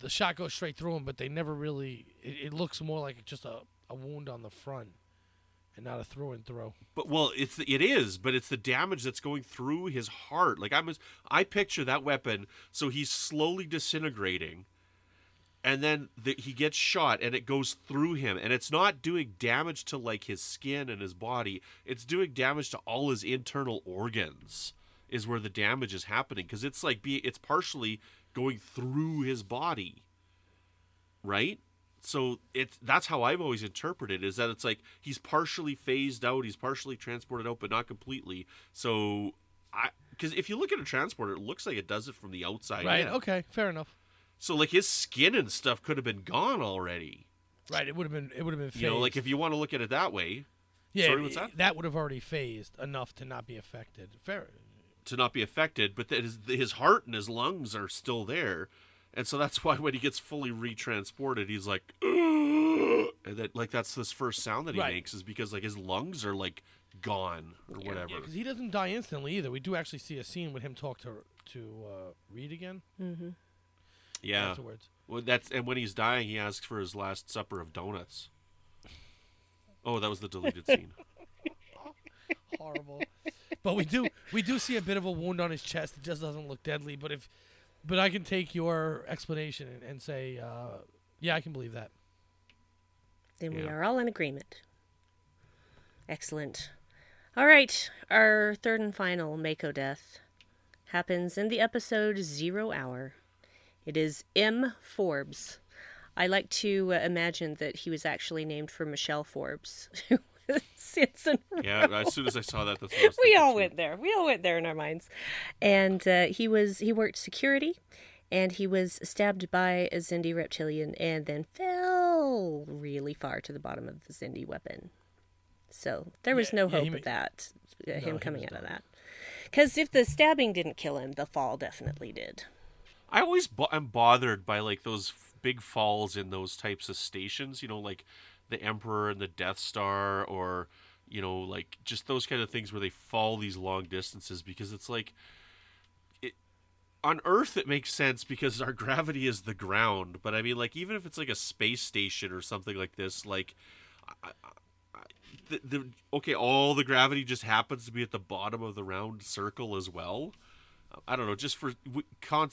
the shot goes straight through him, but they never really. It, it looks more like just a, a wound on the front, and not a through and through. But well, it's it is, but it's the damage that's going through his heart. Like I'm, I picture that weapon. So he's slowly disintegrating, and then the, he gets shot, and it goes through him, and it's not doing damage to like his skin and his body. It's doing damage to all his internal organs. Is where the damage is happening because it's like be it's partially going through his body, right? so it's that's how I've always interpreted it, is that it's like he's partially phased out, he's partially transported out, but not completely. So I because if you look at a transporter, it looks like it does it from the outside. Right. in. Okay. Fair enough. So like his skin and stuff could have been gone already. Right. It would have been. It would have been. Phased. You know, like if you want to look at it that way, yeah, sorry, what's it- that? would have already phased enough to not be affected. Fair. to not be affected, but that his his heart and his lungs are still there. And so that's why when he gets fully retransported, he's like, and that like that's this first sound that he Right. makes is because like his lungs are like gone or whatever. Because he doesn't die instantly either. We do actually see a scene with him talk to to uh, Reed again Mm-hmm. Yeah. afterwards. Well, that's and when he's dying, he asks for his last supper of donuts. Oh, that was the deleted scene. Horrible. but we do we do see a bit of a wound on his chest. It just doesn't look deadly. But if but I can take your explanation and, and say, uh, yeah, I can believe that. Then we are all in agreement. Excellent. All right, our third and final MACO death happens in the episode Zero Hour. It is M. Forbes. I like to uh, imagine that he was actually named for Michelle Forbes, who Yeah, as soon as I saw that, that's what I was we all too. went there. We all went there in our minds. And uh, he was he worked security, and he was stabbed by a Xindi reptilian, and then fell really far to the bottom of the Xindi weapon. So there was Yeah, no yeah, hope he ma- of that, uh, he him coming out of that. Because if the stabbing didn't kill him, the fall definitely did. I always bo- am bothered by like those f- big falls in those types of stations. You know, like the Emperor and the Death Star, or you know, like just those kind of things where they fall these long distances because it's like. On Earth, it makes sense because our gravity is the ground. But I mean, like, even if it's like a space station or something like this, like, I- the, the okay, all the gravity just happens to be at the bottom of the round circle as well. I don't know, just for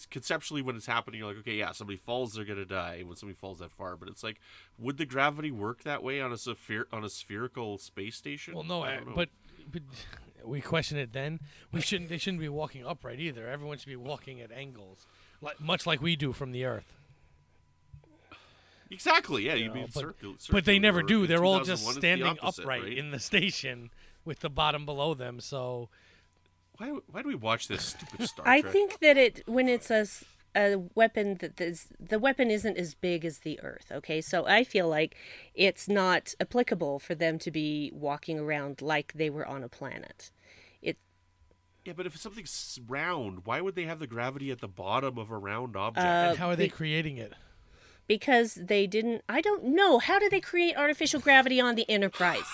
conceptually when it's happening, you're like, okay, yeah, somebody falls, they're gonna die when somebody falls that far. But it's like, would the gravity work that way on a sphere on a spherical space station? Well, no, I I don't know. but but we question it then. We shouldn't. They shouldn't be walking upright either. Everyone should be walking at angles, like, much like we do from the Earth. exactly, yeah, you know, mean but- circle, But they never do. They're all just 2001 it's the standing opposite, upright right? in the station with the bottom below them. So Why, why do we watch this stupid Star Trek? I think that it when it's a a weapon that this, the weapon isn't as big as the Earth. Okay, so I feel like it's not applicable for them to be walking around like they were on a planet. It Yeah, but if something's round, why would they have the gravity at the bottom of a round object? and how are they Uh, be- creating it? because they didn't. I don't know how do they create artificial gravity on the Enterprise?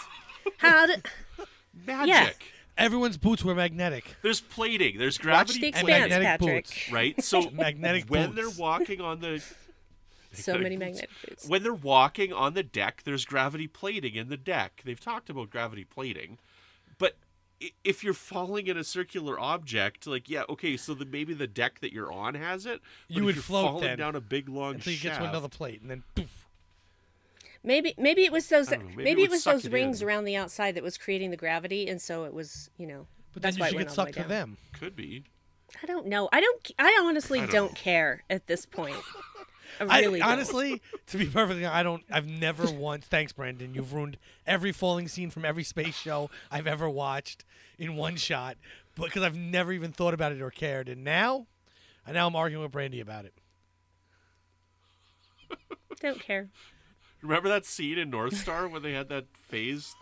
How did? Magic. Everyone's boots were magnetic. There's plating. There's Watch gravity. the and Expanse, magnetic Patrick. boots. right? So Magnetic when boots. they're walking on the So many magnetic boots. when they're walking on the deck, there's gravity plating in the deck. They've talked about gravity plating, but i- if you're falling in a circular object, like yeah, okay, so the, maybe the deck that you're on has it. But You if would you're float falling then down a big long until you get shaft. to another plate, and then poof. Maybe maybe it was those know, maybe maybe, it it was those it rings in. around the outside that was creating the gravity, and so it was you know. But that's then why you should it get went all the sucked to them. Could be. I don't know. I don't. I honestly I don't don't, care at this point. I I really don't. honestly, to be perfectly, honest, I don't. I've never once. Thanks, Brandon. You've ruined every falling scene from every space show I've ever watched in one shot, because I've never even thought about it or cared. And now, and now I'm arguing with Brandi about it. don't care. Remember that scene in North Star when they had that phase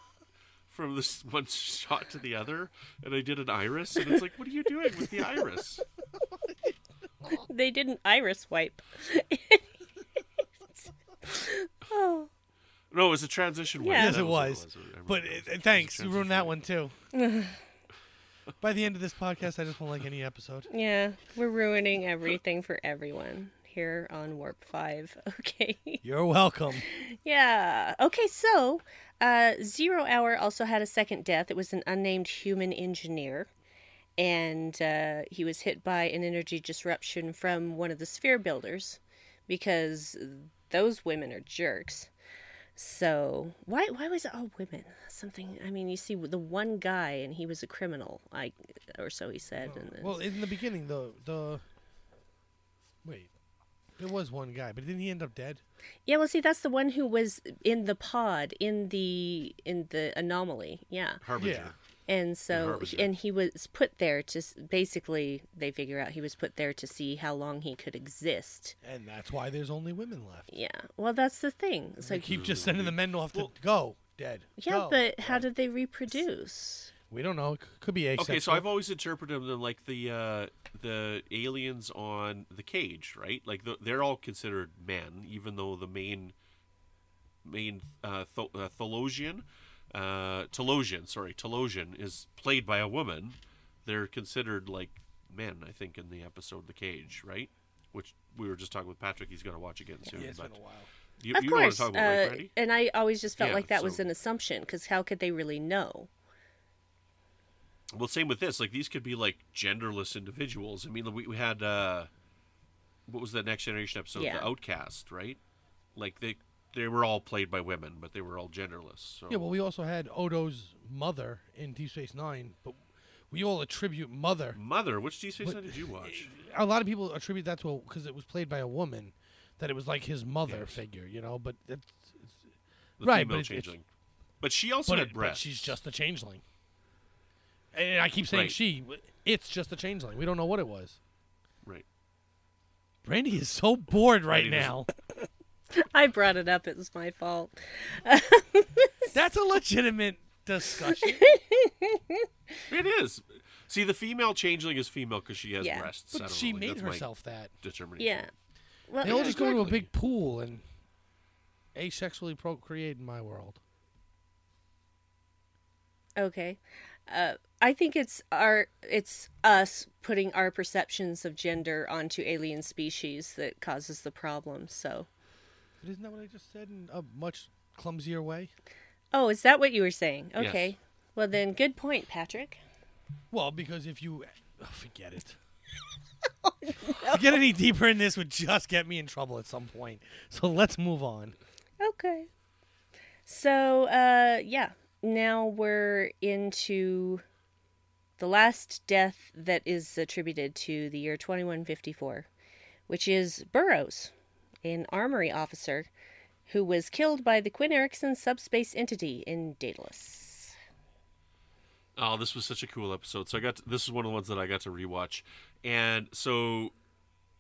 from this one shot to the other, and they did an iris, and it's like, what are you doing with the iris? They did an iris wipe. oh, No, it was a transition. one. Yeah. Yes, it what was. But it It thanks, you ruined that one too. By the end of this podcast, I just won't like any episode. yeah. We're ruining everything for everyone here on Warp Five. Okay. You're welcome. Yeah. Okay, so uh, Zero Hour also had a second death. It was an unnamed human engineer. And uh, he was hit by an energy disruption from one of the sphere builders because those women are jerks. So why why was it all women? Something I mean, you see the one guy and he was a criminal, I or so he said. And Well, in the beginning, the the wait, there was one guy, but didn't he end up dead? yeah, well, see, that's the one who was in the pod in the in the anomaly. Yeah. Harbinger. Yeah. And so, Harbinger. and he was put there to basically, they figure out he was put there to see how long he could exist. And that's why there's only women left. Yeah. Well, that's the thing. It's They like, keep just sending the men off to Well- go dead. yeah, Go. but how did they reproduce? We don't know. It could be asexual. Okay, so I've always interpreted them like the uh, the aliens on the cage, right? Like the, they're all considered men, even though the main main uh, Th- uh, Thelosian, uh, Talosian, sorry, Talosian is played by a woman, they're considered like men. I think in the episode The Cage, right? Which we were just talking with Patrick. He's going to watch again soon. Yeah, it's but been a while. you, of you know what I'm course, talking about, right, uh, Brandi? and I always just felt Yeah, like that was an assumption because how could they really know? Well, same with this. Like these could be like genderless individuals. I mean, we we had uh, what was the next generation episode? Yeah. The Outcast, right? Like they they were all played by women, but they were all genderless. So Yeah, well, we also had Odo's mother in Deep Space Nine, but we all attribute mother. Mother, which Deep Space But- Nine did you watch? A lot of people attribute that to because it was played by a woman, that it was like his mother Yes. figure, you know. But it's, it's The Right, female but it- it's- changeling. But she also but, had it, but breasts. she's just a changeling. And I keep saying Right. she. It's just a changeling. We don't know what it was. right. Brandi is so bored right Brandi now. I brought it up. It was my fault. That's a legitimate discussion. It is. See, the female changeling is female because she has Yeah. breasts. I But she know, made that's herself that. determination. Yeah. Well, They all yeah. just go to a big pool and asexually procreate in my world. Okay. Uh, I think it's our it's us putting our perceptions of gender onto alien species that causes the problem. So, But isn't that what I just said in a much clumsier way? oh, is that what you were saying? Yes. Okay. Well, then, good point, Patrick. Well, because if you oh, forget it. To get any deeper in this would just get me in trouble at some point. So let's move on. Okay. So, uh, yeah. Now we're into the last death that is attributed to the year 2154, which is Burroughs, an armory officer who was killed by the Quinn Erickson subspace entity in Daedalus. Oh, this was such a cool episode. So I got to, this is one of the ones that I got to rewatch, and so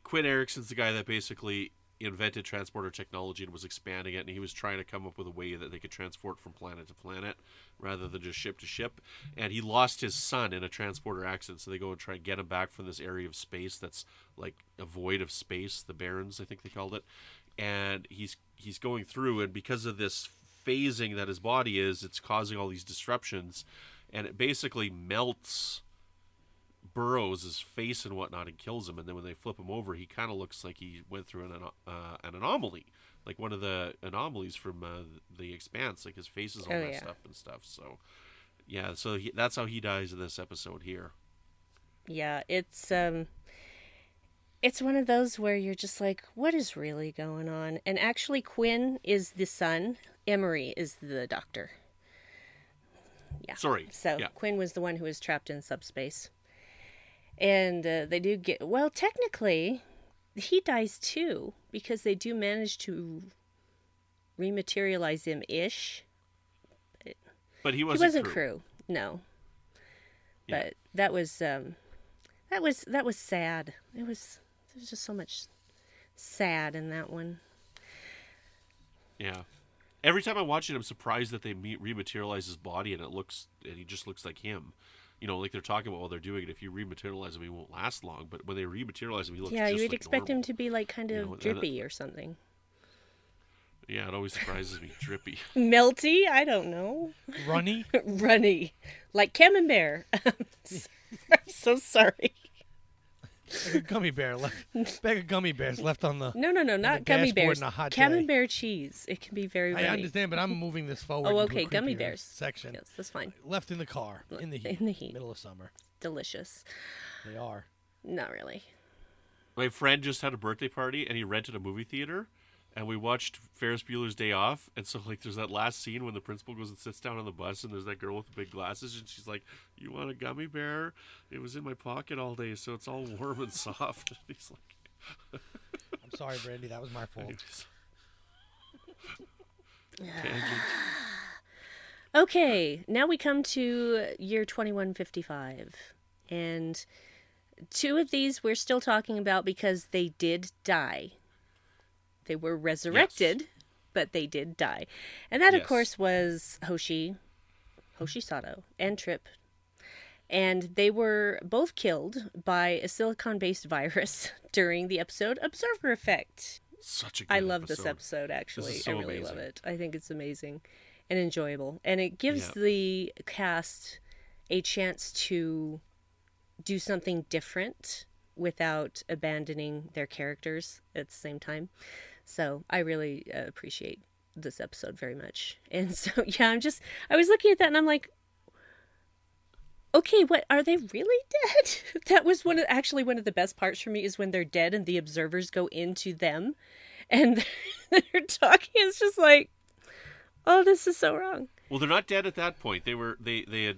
Quinn Erickson's the guy that basically invented transporter technology and was expanding it, and he was trying to come up with a way that they could transport from planet to planet rather than just ship to ship. And he lost his son in a transporter accident, so they go and try and get him back from this area of space that's like a void of space, the Barrens, I think they called it. And he's he's going through, and because of this phasing that his body is, it's causing all these disruptions, and it basically melts Burroughs' face and whatnot and kills him. And then when they flip him over, he kind of looks like he went through an uh, an anomaly, like one of the anomalies from uh, the Expanse. Like his face is all Oh, messed yeah. up and stuff. So yeah, so he, that's how he dies in this episode here. Yeah, it's um it's one of those where you're just like what is really going on? And actually Quinn is the son, Emory is the doctor. Yeah. Sorry. So yeah. Quinn was the one who was trapped in subspace. And uh, they do get well technically he dies too because they do manage to rematerialize him ish. But he He wasn't, wasn't crew. crew. No. Yeah. But that was um that was that was sad. It was there was just so much sad in that one. Yeah. Every time I watch it, I'm surprised that they rematerialize his body and it looks and he just looks like him. You know, like they're talking about while they're doing it. If you rematerialize him, he won't last long. But when they rematerialize him, he looks yeah, just you would like expect him to be like kind You of know, and- drippy or something. Yeah, it always surprises me. Drippy. Melty? I don't know. Runny? Runny. Like Camembert. I'm so sorry. Like a gummy bear left. Bag of gummy bears left on the. No, no, no, not gummy dashboard bears. and a hot day. Camembert cheese. It can be very I runny. understand, but I'm moving this forward. Oh, into a okay, gummy bears. section. Yes, that's fine. Uh, left in the car in the heat. In the heat. Middle of summer. Delicious. They are. Not really. My friend just had a birthday party and he rented a movie theater, and we watched Ferris Bueller's Day Off. And so, like, there's that last scene when the principal goes and sits down on the bus, and there's that girl with the big glasses, and she's like, "You want a gummy bear? It was in my pocket all day, so it's all warm and soft." And he's like, I'm sorry, Brandi. That was my fault. anyways. Tangent. Okay, now we come to year 2155. And two of these we're still talking about because they did die. They were resurrected, but they did die. And that, of course, was Hoshi, Hoshi Sato, and Trip. And they were both killed by a silicon based virus during the episode Observer Effect. Such a good I love this episode. episode actually. so I really love it. I think it's amazing and enjoyable. And it gives Yeah. the cast a chance to do something different without abandoning their characters at the same time. So I really uh, appreciate this episode very much. And so yeah, I'm just I was looking at that and I'm like Okay, what are they really dead? that was one of actually one of the best parts for me is when they're dead and the observers go into them and they're talking. It's just like, oh, this is so wrong. Well, they're not dead at that point. They were they they had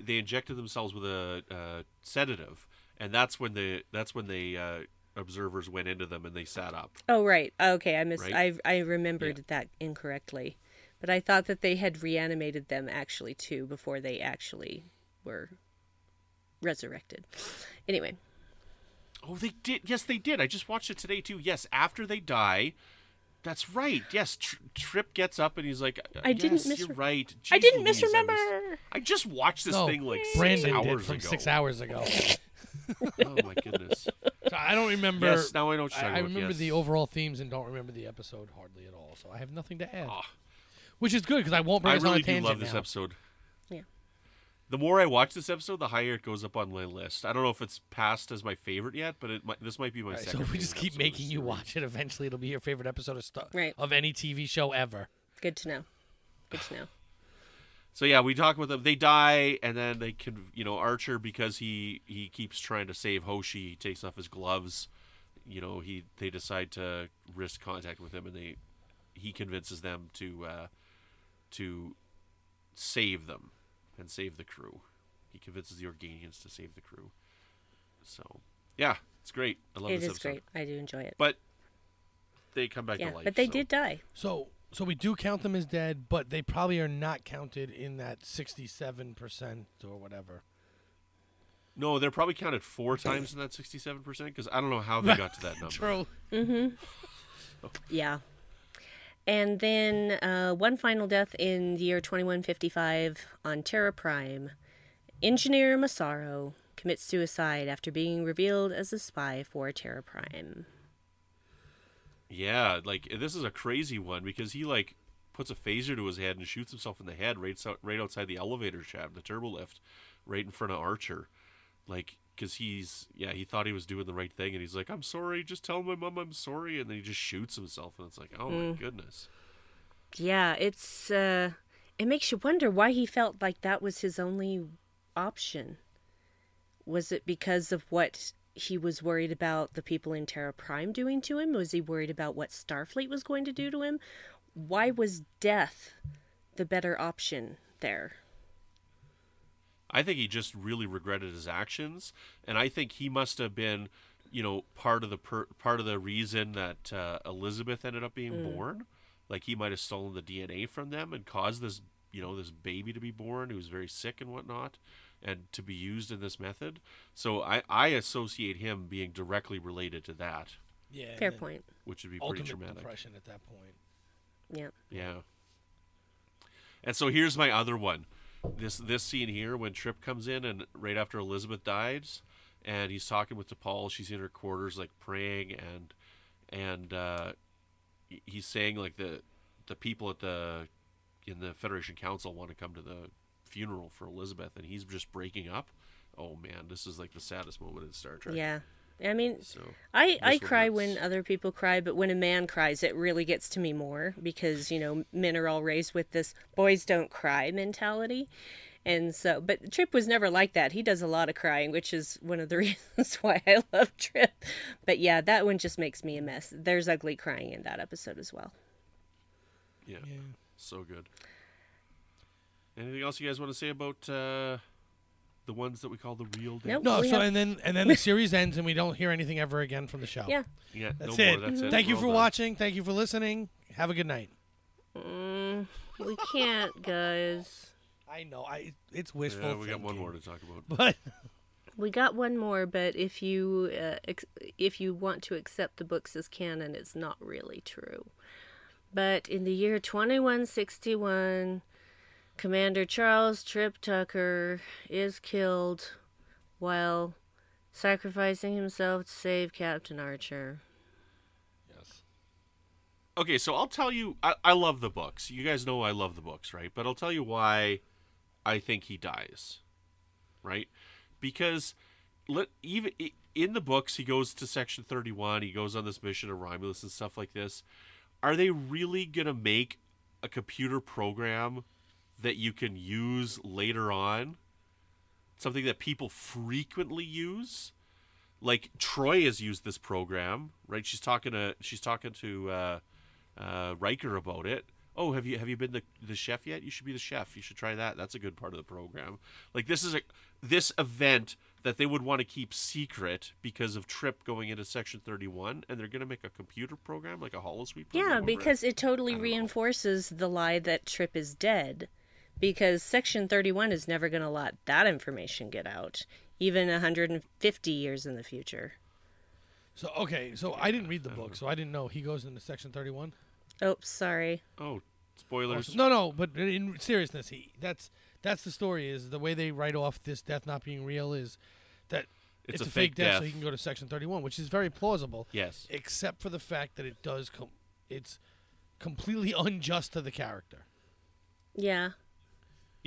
they injected themselves with a uh, sedative, and that's when the that's when they, uh, observers went into them and they sat up. Oh, right. Okay, I missed. Right? I I remembered that incorrectly, but I thought that they had reanimated them actually too before they actually were resurrected. Anyway, Oh, they did. Yes, they did. I just watched it today too. Yes, after they die. That's right. Yes, Tr- Trip gets up and he's like, I didn't yes, misre- You're right. I didn't Louise, I misremember. mis- I just watched this no, thing like six Brandon hours did from ago. six hours ago. Oh my goodness. So I don't remember. yes, now I know what you're I, talking I about, remember yes. the overall themes and don't remember the episode hardly at all. So I have nothing to add, Oh, which is good because I won't bring I us on really a do tangent love this now. episode. Yeah. The more I watch this episode, the higher it goes up on my list. I don't know if it's passed as my favorite yet, but it might, this might be my All right, so second. if we just favorite keep episode of making the you series. watch it, eventually it'll be your favorite episode of stuff Right. of any TV show ever. good to know. Good to know. So yeah, we talk with them. They die, and then they can, you know, Archer because he he keeps trying to save Hoshi. He takes off his gloves. You know, he they decide to risk contact with him, and they he convinces them to uh, to save them and save the crew. He convinces the Organians to save the crew. So yeah, it's great. I love It this is episode. great. I do enjoy it. But they come back yeah, to life. but they so- did die. So so we do count them as dead, but they probably are not counted in that sixty-seven percent or whatever. No, they're probably counted four times in that sixty-seven percent because I don't know how they got to that number. True. Mm-hmm. Yeah. And then uh, one final death in the year 2155 on Terra Prime. Engineer Masaro commits suicide after being revealed as a spy for Terra Prime. Yeah, like this is a crazy one because he like puts a phaser to his head and shoots himself in the head right so, right outside the elevator shaft, the turbo lift, right in front of Archer, like because he's yeah he thought he was doing the right thing and he's like I'm sorry, just tell my mom I'm sorry, and then he just shoots himself and it's like oh my goodness. Yeah, it's uh it makes you wonder why he felt like that was his only option. Was it because of what he was worried about the people in Terra Prime doing to him? Was he worried about what Starfleet was going to do to him? Why was death the better option there? I think he just really regretted his actions, and I think he must have been, you know, part of the per- part of the reason that uh, Elizabeth ended up being born. Like he might have stolen the DNA from them and caused this, you know, this baby to be born who's very sick and whatnot, and to be used in this method. So I I associate him being directly related to that, Yeah. Fair point. which would be pretty traumatic. depression at that point. Yeah. Yeah. And so here's my other one. This this scene here when Trip comes in and right after Elizabeth dies and he's talking with T'Pol, she's in her quarters like praying and and uh he's saying like the the people at the in the Federation Council want to come to the funeral for Elizabeth and he's just breaking up. Oh man, this is like the saddest moment in Star Trek. Yeah. I mean, So I, I cry hurts. when other people cry, but when a man cries, it really gets to me more because, you know, men are all raised with this boys don't cry mentality. And so, but Trip was never like that. He does a lot of crying, which is one of the reasons why I love Trip. But yeah, that one just makes me a mess. There's ugly crying in that episode as well. yeah, Yeah. so good. Anything else you guys want to say about uh the ones that we call the real dead? Nope. No, We so have- and then and then the series ends and we don't hear anything ever again from the show. Yeah. Yeah, That's no it. More. That's it. Thank you We're for all done. watching. Thank you for listening. Have a good night. Mm, we can't, guys. I know. I it's wishful Yeah, we got one thinking. more to talk about. But We got one more, but if you uh, ex- if you want to accept the books as canon, it's not really true. But in the year 2161, Commander Charles Trip Tucker is killed while sacrificing himself to save Captain Archer. yes. okay, so I'll tell you. I, I love the books. You guys know I love the books, right? But I'll tell you why I think he dies, right? Because let even in the books he goes to Section Thirty One. He goes on this mission to Romulus and stuff like this. Are they really gonna make a computer program that you can use later on? Something that people frequently use? like Troi has used this program, right? She's talking to she's talking to uh, uh, Riker about it. Oh, have you have you been the the chef yet? You should be the chef. You should try that. That's a good part of the program. Like this is a this event that they would want to keep secret because of Trip going into Section Thirty One, and they're going to make a computer program like a holosuite. program Yeah, because it. it totally don't know. reinforces the lie that Trip is dead. Because Section 31 is never going to let that information get out, even 150 years in the future. So okay, so I didn't read the book, so I didn't know he goes into Section Thirty One. Oh, sorry. oh spoilers. No, no, but in seriousness, he that's that's the story. Is the way they write off this death not being real is that It's it's, a a, fake fake death, so death. he can go to Section Thirty One, which is very plausible. Yes. except for the fact that it does com- it's completely unjust to the character. Yeah.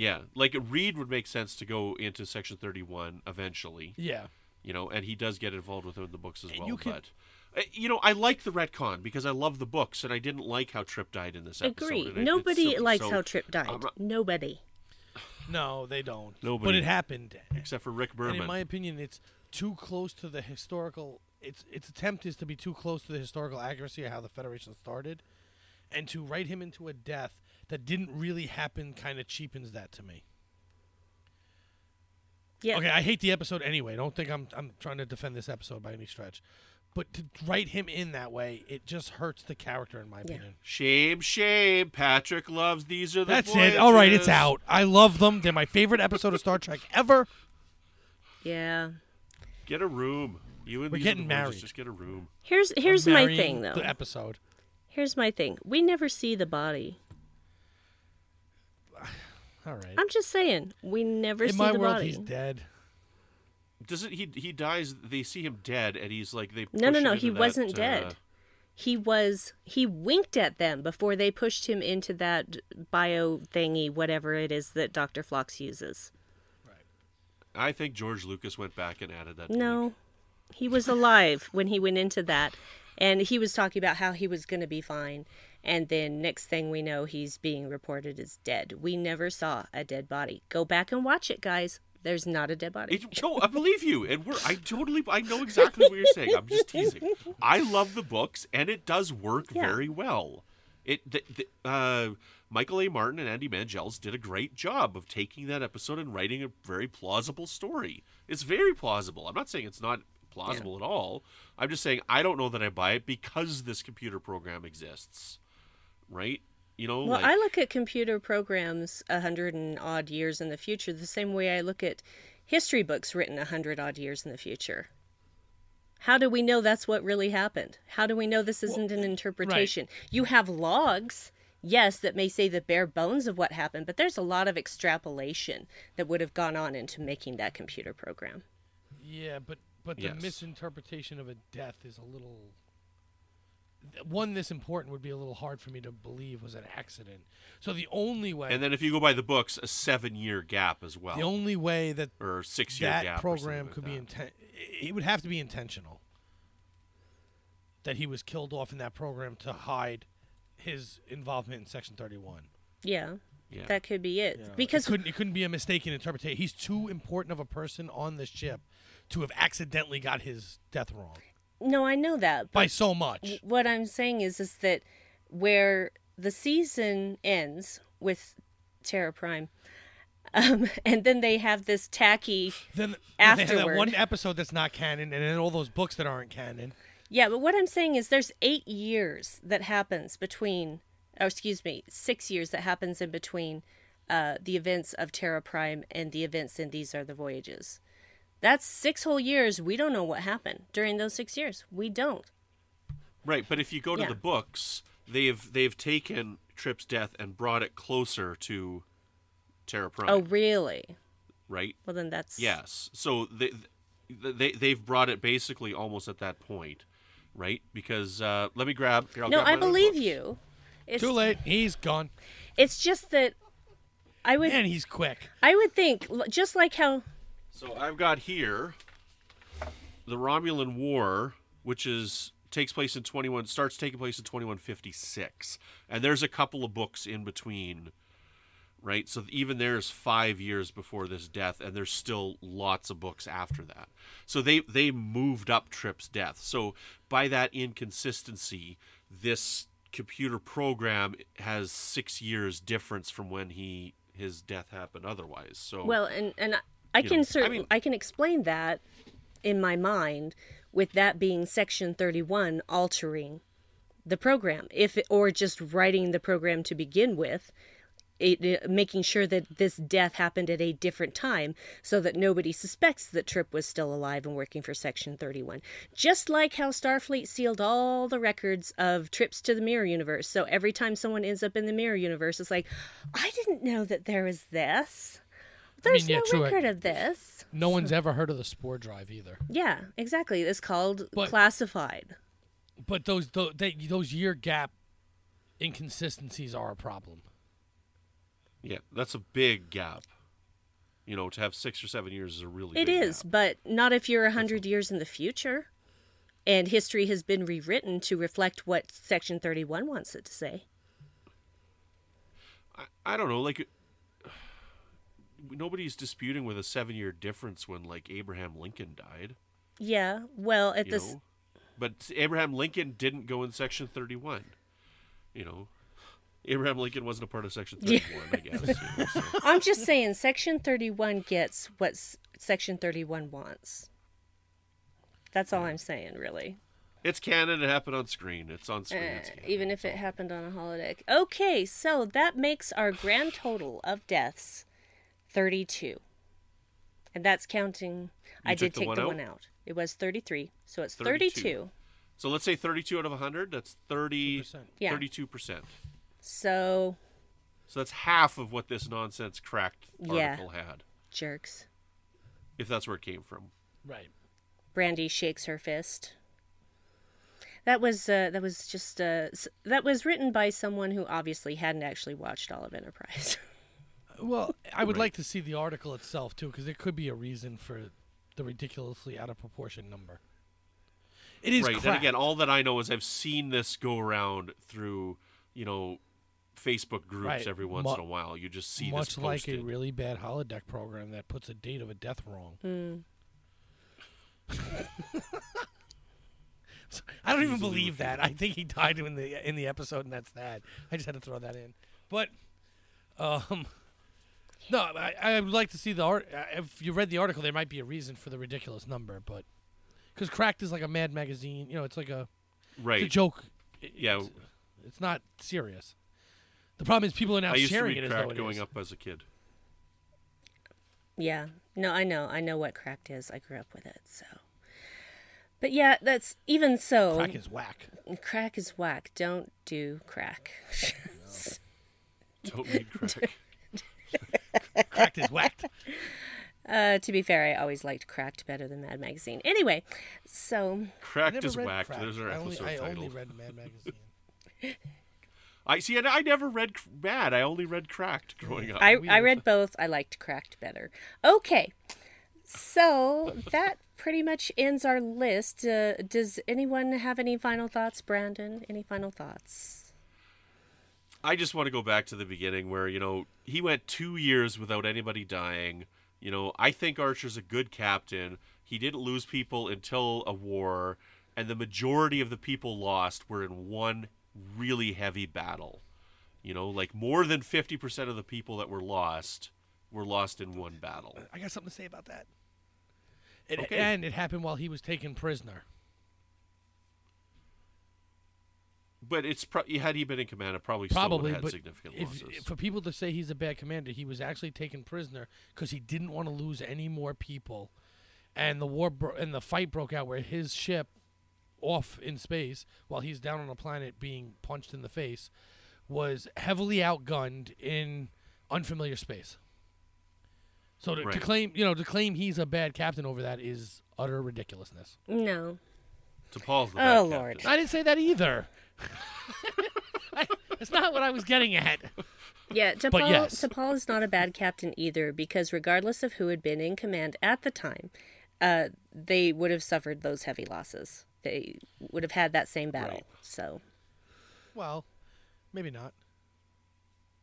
Yeah, like Reed would make sense to go into Section Thirty One eventually. Yeah. you know, and he does get involved with the books as And well. you can- but uh, you know, I like the retcon because I love the books, and I didn't like how Trip died in this episode. Agree. and it- it's Nobody silly, likes so- how Trip died. I'm not- Nobody. No, they don't. Nobody. But it happened. except for Rick And Berman. in my opinion, it's too close to the historical. Its its attempt is to be too close to the historical accuracy of how the Federation started, and to write him into a death that didn't really happen kind of cheapens that to me. Yeah. Okay, I hate the episode anyway. Don't think I'm I'm trying to defend this episode by any stretch, but to write him in that way, it just hurts the character in my Yeah. opinion. shame, shame. Patrick loves these are the. That's it. All right, it's out. I love them. They're my favorite episode of Star Trek ever. Yeah. Get a room. You and We're these getting the voyages, married. Just get a room. Here's I'm here's my thing though. The episode. Here's my thing. We never see the body. All right. I'm just saying, we never in see my the world, body. he's dead. Does it? He he dies. They see him dead, and he's like they. No, no, no. He into wasn't that, dead. uh, He was. He winked at them before they pushed him into that bio thingy, whatever it is that Doctor Phlox uses. Right. I think George Lucas went back and added that. No, he was alive when he went into that, and he was talking about how he was going to be fine. And then next thing we know, he's being reported as dead. We never saw a dead body. Go back and watch it, guys. There's not a dead body. It, no, I believe you, and we're. I totally. I know exactly what you're saying. I'm just teasing. I love the books, and it does work Yeah. very well. It. The, the, uh, Michael A. Martin and Andy Mangels did a great job of taking that episode and writing a very plausible story. It's very plausible. I'm not saying it's not plausible at all. I'm just saying I don't know that I buy it because this computer program exists. Right? You know, Well, like, I look at computer programs a hundred and odd years in the future the same way I look at history books written a hundred odd years in the future. How do we know that's what really happened? How do we know this isn't an interpretation? You have logs, yes, that may say the bare bones of what happened, but there's a lot of extrapolation that would have gone on into making that computer program. Yeah, but but the Yes. misinterpretation of a death is a little. One this important would be a little hard for me to believe was an accident. So the only way, and then if you go by the books, a seven year gap as well, the only way that or six year that gap. program could like be that. inten- it would have to be intentional. That he was killed off in that program to hide his involvement in Section Thirty One. Yeah, Yeah. that could be it. it Because couldn't it couldn't be a mistaken interpretation. He's too important of a person on the ship to have accidentally got his death wrong no, I know that, by so much. what I'm saying is is that where the season ends with Terra Prime, um, and then they have this tacky. Then they have that one episode that's not canon, and then all those books that aren't canon. Yeah, but what I'm saying is there's eight years that happens between, or excuse me, six years that happens in between uh, the events of Terra Prime and the events in These Are the Voyages. That's six whole years. We don't know what happened during those six years. We don't. Right, but if you go to Yeah. the books, they've they've taken Trip's death and brought it closer to Terra Prime. Oh, really? right? Well, then that's Yes. So they, they they've brought it basically almost at that point. right? Because uh, let me grab. Here, I'll no, grab I believe you. It's, Too late. He's gone. It's just that I would And he's quick. I would think just like how So I've got here the Romulan War, which is takes place in 21 starts taking place in 2156 and there's a couple of books in between right? So even there's 5 years before this death and there's still lots of books after that. So they they moved up Trip's death. So by that inconsistency this computer program has 6 years difference from when he his death happened otherwise. So well and and I- can know, I mean- I can explain that in my mind with that being section 31 altering the program if it, or just writing the program to begin with it, it- making sure that this death happened at a different time so that nobody suspects that Trip was still alive and working for Section 31. Just like how Starfleet sealed all the records of trips to the Mirror Universe. So every time someone ends up in the Mirror Universe, it's like, I didn't know that there was this. There's yeah, no true. record of this. No one's ever heard of the spore drive either. Yeah, exactly. It's called But- classified. But those those, they, those year gap inconsistencies are a problem. Yeah, that's a big gap. You know, to have six or seven years is a really It big is, gap. but not if you're a hundred years in the future, and history has been rewritten to reflect what Section Thirty-one wants it to say. I, I don't know, like nobody's disputing with a seven year difference when like Abraham Lincoln died. Yeah, well, at this, know, but Abraham Lincoln didn't go in Section Thirty One. You know, Abraham Lincoln wasn't a part of Section Yeah. Thirty One, I guess. you know, so. I'm just saying, Section Thirty-one gets what Section Thirty-one wants. That's all I'm saying, really. It's canon. It happened on screen. It's on screen. Uh, it's even if it happened on a holodeck. Okay, so that makes our grand total of deaths 32. And that's counting. I did took the take one the out? one out. It was 33. So it's 32. 32. So let's say thirty-two out of hundred. That's 30, 2%. Yeah. 32 percent. So, So that's half of what this nonsense cracked Yeah. article had, jerks. if that's where it came from. Right. Brandi shakes her fist. That was uh, that was just uh, that was written by someone who obviously hadn't actually watched all of Enterprise. Well, I would Right. like to see the article itself too, because there could be a reason for the ridiculously out of proportion number. It is right. And crap. again, all that I know is I've seen this go around through, you know, Facebook groups Right. every once Mu- in a while. You just see this. much this like a really bad holodeck program that puts a date of a death wrong. Mm. I don't even believe that. I think he died in the in the episode, and that's that. I just had to throw that in. But, um, no, I, I would like to see the art. uh, If you read the article, there might be a reason for the ridiculous number, but because Cracked is like a Mad magazine, you know, it's like a it's a right. joke. It- Yeah. it's, it's not serious. The problem is people are now I used to sharing read it as though it going is. up as a kid. Yeah. No, I know. I know what cracked is. I grew up with it, so. But yeah, that's even so. Crack is whack. crack is whack. Don't do crack. Don't read Crack. Cracked is whacked. uh, to be fair, I always liked Cracked better than Mad Magazine. Anyway, so Cracked is whacked. Cracked. There's our I only, episode I title. only read Mad magazine. I see. I, I never read Mad. I only read Cracked growing up. I, I read both. I liked Cracked better. Okay, so that pretty much ends our list. Uh, does anyone have any final thoughts, Brandon? Any final thoughts? I just want to go back to the beginning where, you know, he went two years without anybody dying. You know, I think Archer's a good captain. He didn't lose people until a war, and the majority of the people lost were in one really heavy battle. You know, like more than 50% of the people that were lost were lost in one battle. I got something to say about that. It, Okay. And it happened while he was taken prisoner. But it's pro- had he been in command, it probably, still Probably, would have but had significant if, losses. for people to say he's a bad commander, he was actually taken prisoner because he didn't want to lose any more people, and the war bro- and the fight broke out where his ship, off in space while he's down on a planet being punched in the face, was heavily outgunned in unfamiliar space. So to, to claim, you know, to claim he's a bad captain over that is utter ridiculousness. No. T'Pol's the Oh, bad Lord. captain. I didn't say that either. I, that's not what I was getting at. Yeah, T'Pol, yes. T'Pol is not a bad captain either because regardless of who had been in command at the time, uh, they would have suffered those heavy losses. They would have had that same battle. Right. So, Well, maybe not.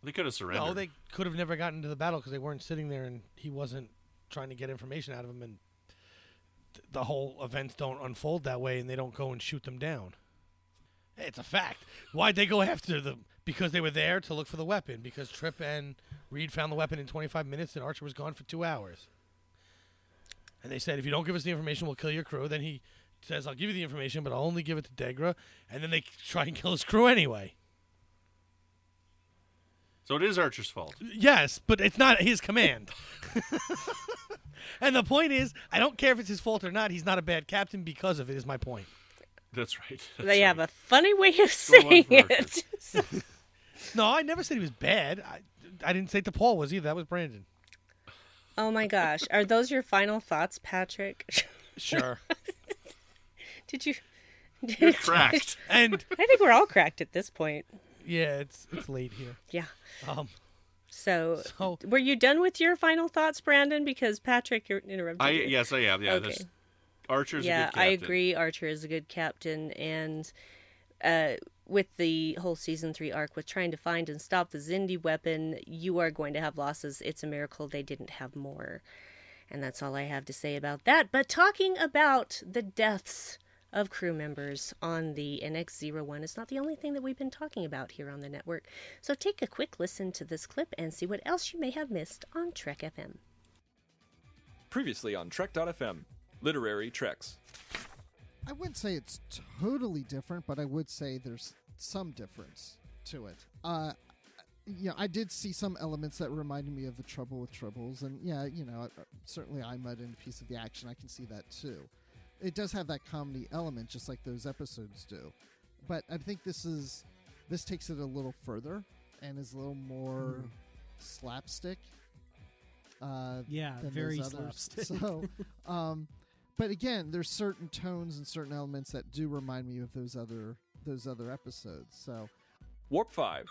They could have surrendered. No, they could have never gotten into the battle because they weren't sitting there and he wasn't trying to get information out of them, and th- the whole events don't unfold that way, and they don't go and shoot them down. It's a fact. Why'd they go after them? Because they were there to look for the weapon. Because Trip and Reed found the weapon in 25 minutes, and Archer was gone for two hours. And they said, if you don't give us the information, we'll kill your crew. Then he says, I'll give you the information, but I'll only give it to Degra. And then they try and kill his crew anyway. so it is Archer's fault. Yes, but it's not his command. and the point is, I don't care if it's his fault or not. He's not a bad captain because of it. Is my point. That's right. That's they have a funny way of Go saying Marcus. it. No, I never said he was bad. I, I didn't say T'Pol was either. That was Brandon. oh my gosh. Are those your final thoughts, Patrick? Sure. Did you. You're cracked. and I think we're all cracked at this point. yeah, it's it's late here. Yeah. Um, So, So- were you done with your final thoughts, Brandon? Because Patrick you're interrupted. I you. yes, I am. Yeah, Okay. This Archer's a yeah, good captain. I agree. Archer is a good captain, and uh, with the whole season three arc with trying to find and stop the Xindi weapon, you are going to have losses. It's a miracle they didn't have more, and that's all I have to say about that. But talking about the deaths of crew members on the NX-01 is not the only thing that we've been talking about here on the network. So take a quick listen to this clip and see what else you may have missed on Trek FM. Previously on Trek.fm, Literary Treks. I wouldn't say it's totally different, but I would say there's some difference to it. Uh, yeah, I did see some elements that reminded me of the Trouble with Tribbles, and yeah, you know, uh, certainly I'm in a piece of the action. I can see that too. It does have that comedy element, just like those episodes do. But I think this is this takes it a little further and is a little more slapstick. Uh, Yeah, than very those others. slapstick. So, um, but again, there's certain tones and certain elements that do remind me of those other those other episodes. So, Warp 5.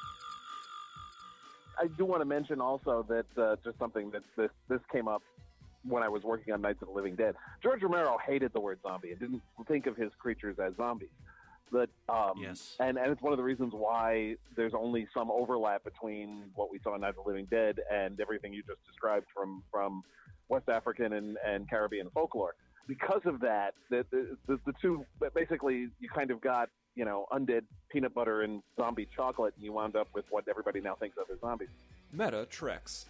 I do want to mention also that uh, just something that this this came up when I was working on Nights of the Living Dead. George Romero hated the word zombie and didn't think of his creatures as zombies. But um, Yes. and and it's one of the reasons why there's only some overlap between what we saw in Night of the Living Dead and everything you just described from from West African and, and Caribbean folklore. Because of that, the, the, the, the two basically you kind of got you know undead peanut butter and zombie chocolate, and you wound up with what everybody now thinks of as zombies. Meta Treks.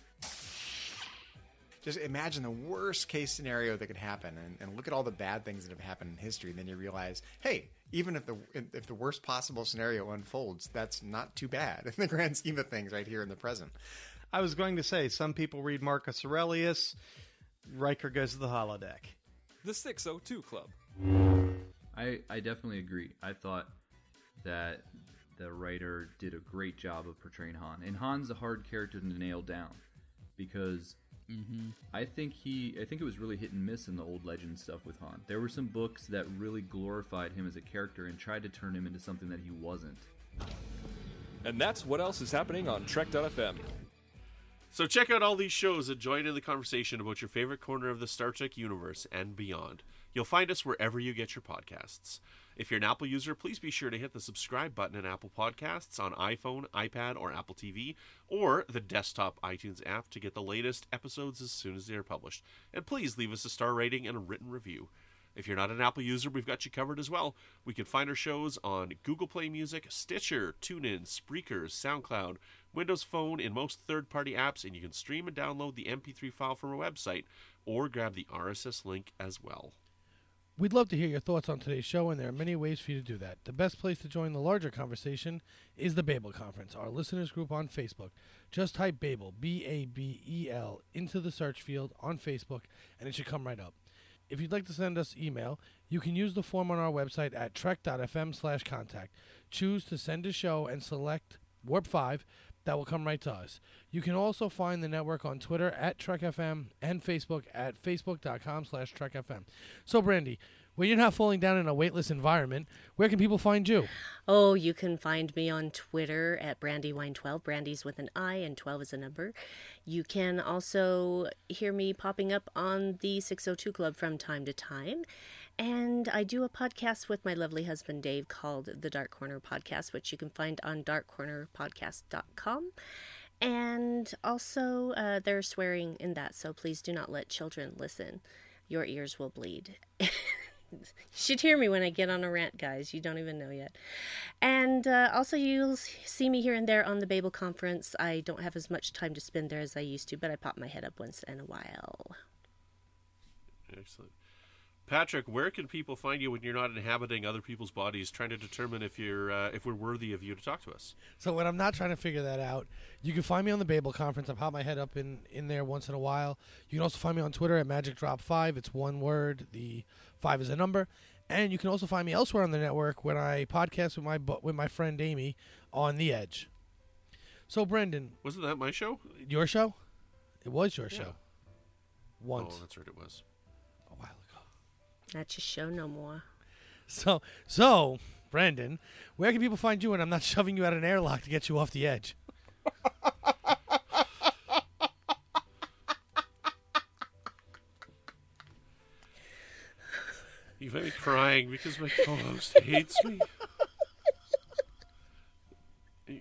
Just imagine the worst case scenario that could happen, and, and look at all the bad things that have happened in history. And then you realize, hey, even if the if the worst possible scenario unfolds, that's not too bad in the grand scheme of things, right here in the present. I was going to say some people read Marcus Aurelius. Riker goes to the holodeck. The 602 Club. I, I definitely agree. I thought that the writer did a great job of portraying Han. And Han's a hard character to nail down because mm-hmm. I think he I think it was really hit and miss in the old legend stuff with Han. There were some books that really glorified him as a character and tried to turn him into something that he wasn't. And that's what else is happening on Trek.fm. So check out all these shows and join in the conversation about your favorite corner of the Star Trek universe and beyond. You'll find us wherever you get your podcasts. If you're an Apple user, please be sure to hit the subscribe button in Apple Podcasts on iPhone, iPad, or Apple TV, or the desktop iTunes app to get the latest episodes as soon as they are published. And please leave us a star rating and a written review. If you're not an Apple user, we've got you covered as well. We can find our shows on Google Play Music, Stitcher, TuneIn, Spreaker, SoundCloud, Windows Phone, in most third party apps, and you can stream and download the MP3 file from our website or grab the RSS link as well. We'd love to hear your thoughts on today's show, and there are many ways for you to do that. The best place to join the larger conversation is the Babel Conference, our listeners group on Facebook. Just type Babel, B A B E L, into the search field on Facebook, and it should come right up. If you'd like to send us email, you can use the form on our website at trek.fm slash contact. Choose to send a show and select Warp 5. That will come right to us. You can also find the network on Twitter at TrekFM and Facebook at facebook.com slash TrekFM. So, Brandi, when you're not falling down in a weightless environment, where can people find you? Oh, you can find me on Twitter at Brandiwine12. Brandi's with an I and 12 is a number. You can also hear me popping up on the 602 Club from time to time. And I do a podcast with my lovely husband Dave called the Dark Corner Podcast, which you can find on darkcornerpodcast.com. And also, uh, they're swearing in that, so please do not let children listen. Your ears will bleed. you should hear me when I get on a rant, guys. You don't even know yet. And uh, also, you'll see me here and there on the Babel Conference. I don't have as much time to spend there as I used to, but I pop my head up once in a while. Excellent. Patrick, where can people find you when you're not inhabiting other people's bodies, trying to determine if you're uh, if we're worthy of you to talk to us? So when I'm not trying to figure that out, you can find me on the Babel conference. I pop my head up in, in there once in a while. You can also find me on Twitter at Magic Drop Five. It's one word. The five is a number. And you can also find me elsewhere on the network when I podcast with my bu- with my friend Amy on the Edge. So Brendan, wasn't that my show? Your show? It was your Yeah. show. Once. Oh, that's right, it was. A while ago. That's your show no more. So, so, Brendan, where can people find you when I'm not shoving you out an airlock to get you off the edge? You've had me crying because my co-host hates me.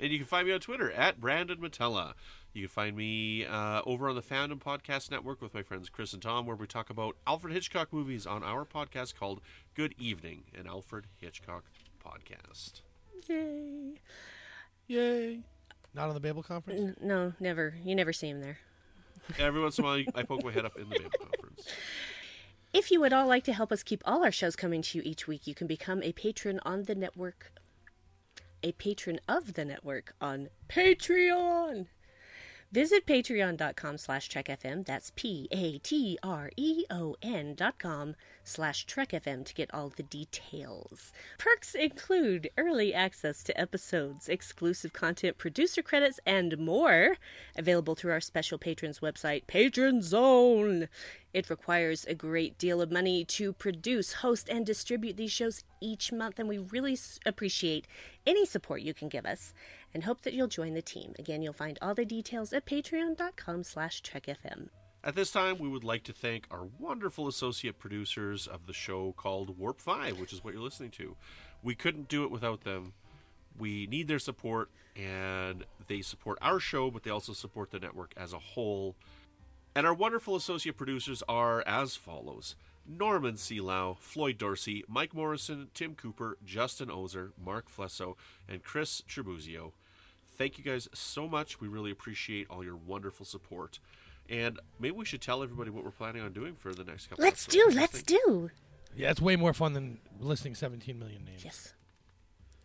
and you can find me on Twitter at Brandon Mutala. You can find me uh, over on the Fandom Podcast Network with my friends Chris and Tom, where we talk about Alfred Hitchcock movies on our podcast called Good Evening, an Alfred Hitchcock podcast. Yay. Yay. Not on the Babel conference? N- no, never. You never see him there. Every once in a while, I poke my head up in the Babel conference. If you would all like to help us keep all our shows coming to you each week, you can become a patron on the network, a patron of the network on Patreon. Visit patreon.com slash trekfm. That's P-A-T-R-E-O-N dot com slash trekfm to get all the details. Perks include early access to episodes, exclusive content, producer credits, and more. Available through our special patrons website, Patron Zone. It requires a great deal of money to produce, host, and distribute these shows each month, and we really appreciate any support you can give us and hope that you'll join the team. Again, you'll find all the details at patreon.com slash trekfm. At this time, we would like to thank our wonderful associate producers of the show called Warp 5, which is what you're listening to. We couldn't do it without them. We need their support, and they support our show, but they also support the network as a whole. And our wonderful associate producers are as follows Norman Seelau, Floyd Dorsey, Mike Morrison, Tim Cooper, Justin Ozer, Mark Flesso, and Chris Tribuzio. Thank you guys so much. We really appreciate all your wonderful support. And maybe we should tell everybody what we're planning on doing for the next couple of Let's episodes. do, let's do. Yeah, it's way more fun than listing 17 million names. Yes.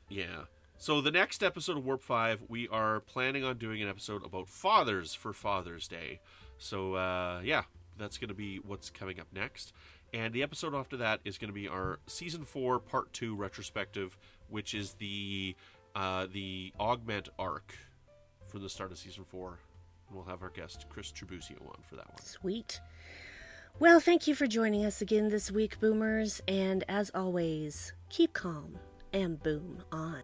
Yeah. So the next episode of Warp 5, we are planning on doing an episode about fathers for Father's Day. So uh, yeah, that's going to be what's coming up next. And the episode after that is going to be our season 4 part 2 retrospective, which is the uh, the augment arc from the start of season 4. And we'll have our guest Chris Tribuzio on for that one. Sweet. Well, thank you for joining us again this week, Boomers. And as always, keep calm and boom on.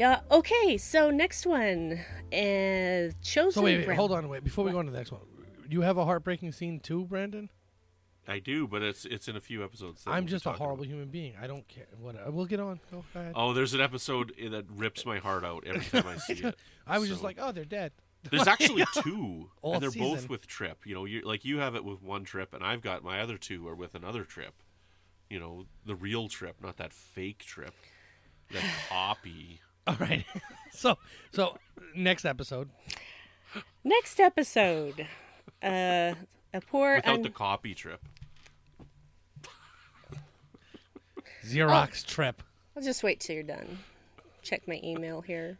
Yeah, okay, so next one. Uh, chosen So wait, wait Brown- hold on, wait. Before we go on to the next one, you have a heartbreaking scene too, Brandon? I do, but it's it's in a few episodes. I'm we'll just a talking horrible human being. I don't care. What? We'll get on. Go ahead. Oh, there's an episode that rips my heart out every time I see it. I was just like, oh, they're dead. There's actually two, All and they're both with Trip. You know, you like you have it with one trip, and I've got my other two are with another trip. you know, the real trip, not that fake trip. That copy. All right. so so next episode. Next episode. Uh, a poor. Without un- the copy trip. Xerox trip. I'll just wait till you're done. Check my email here.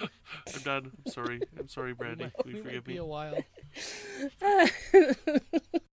I'm done. I'm sorry. I'm sorry, Brandi. Will you We might forgive be me? a while.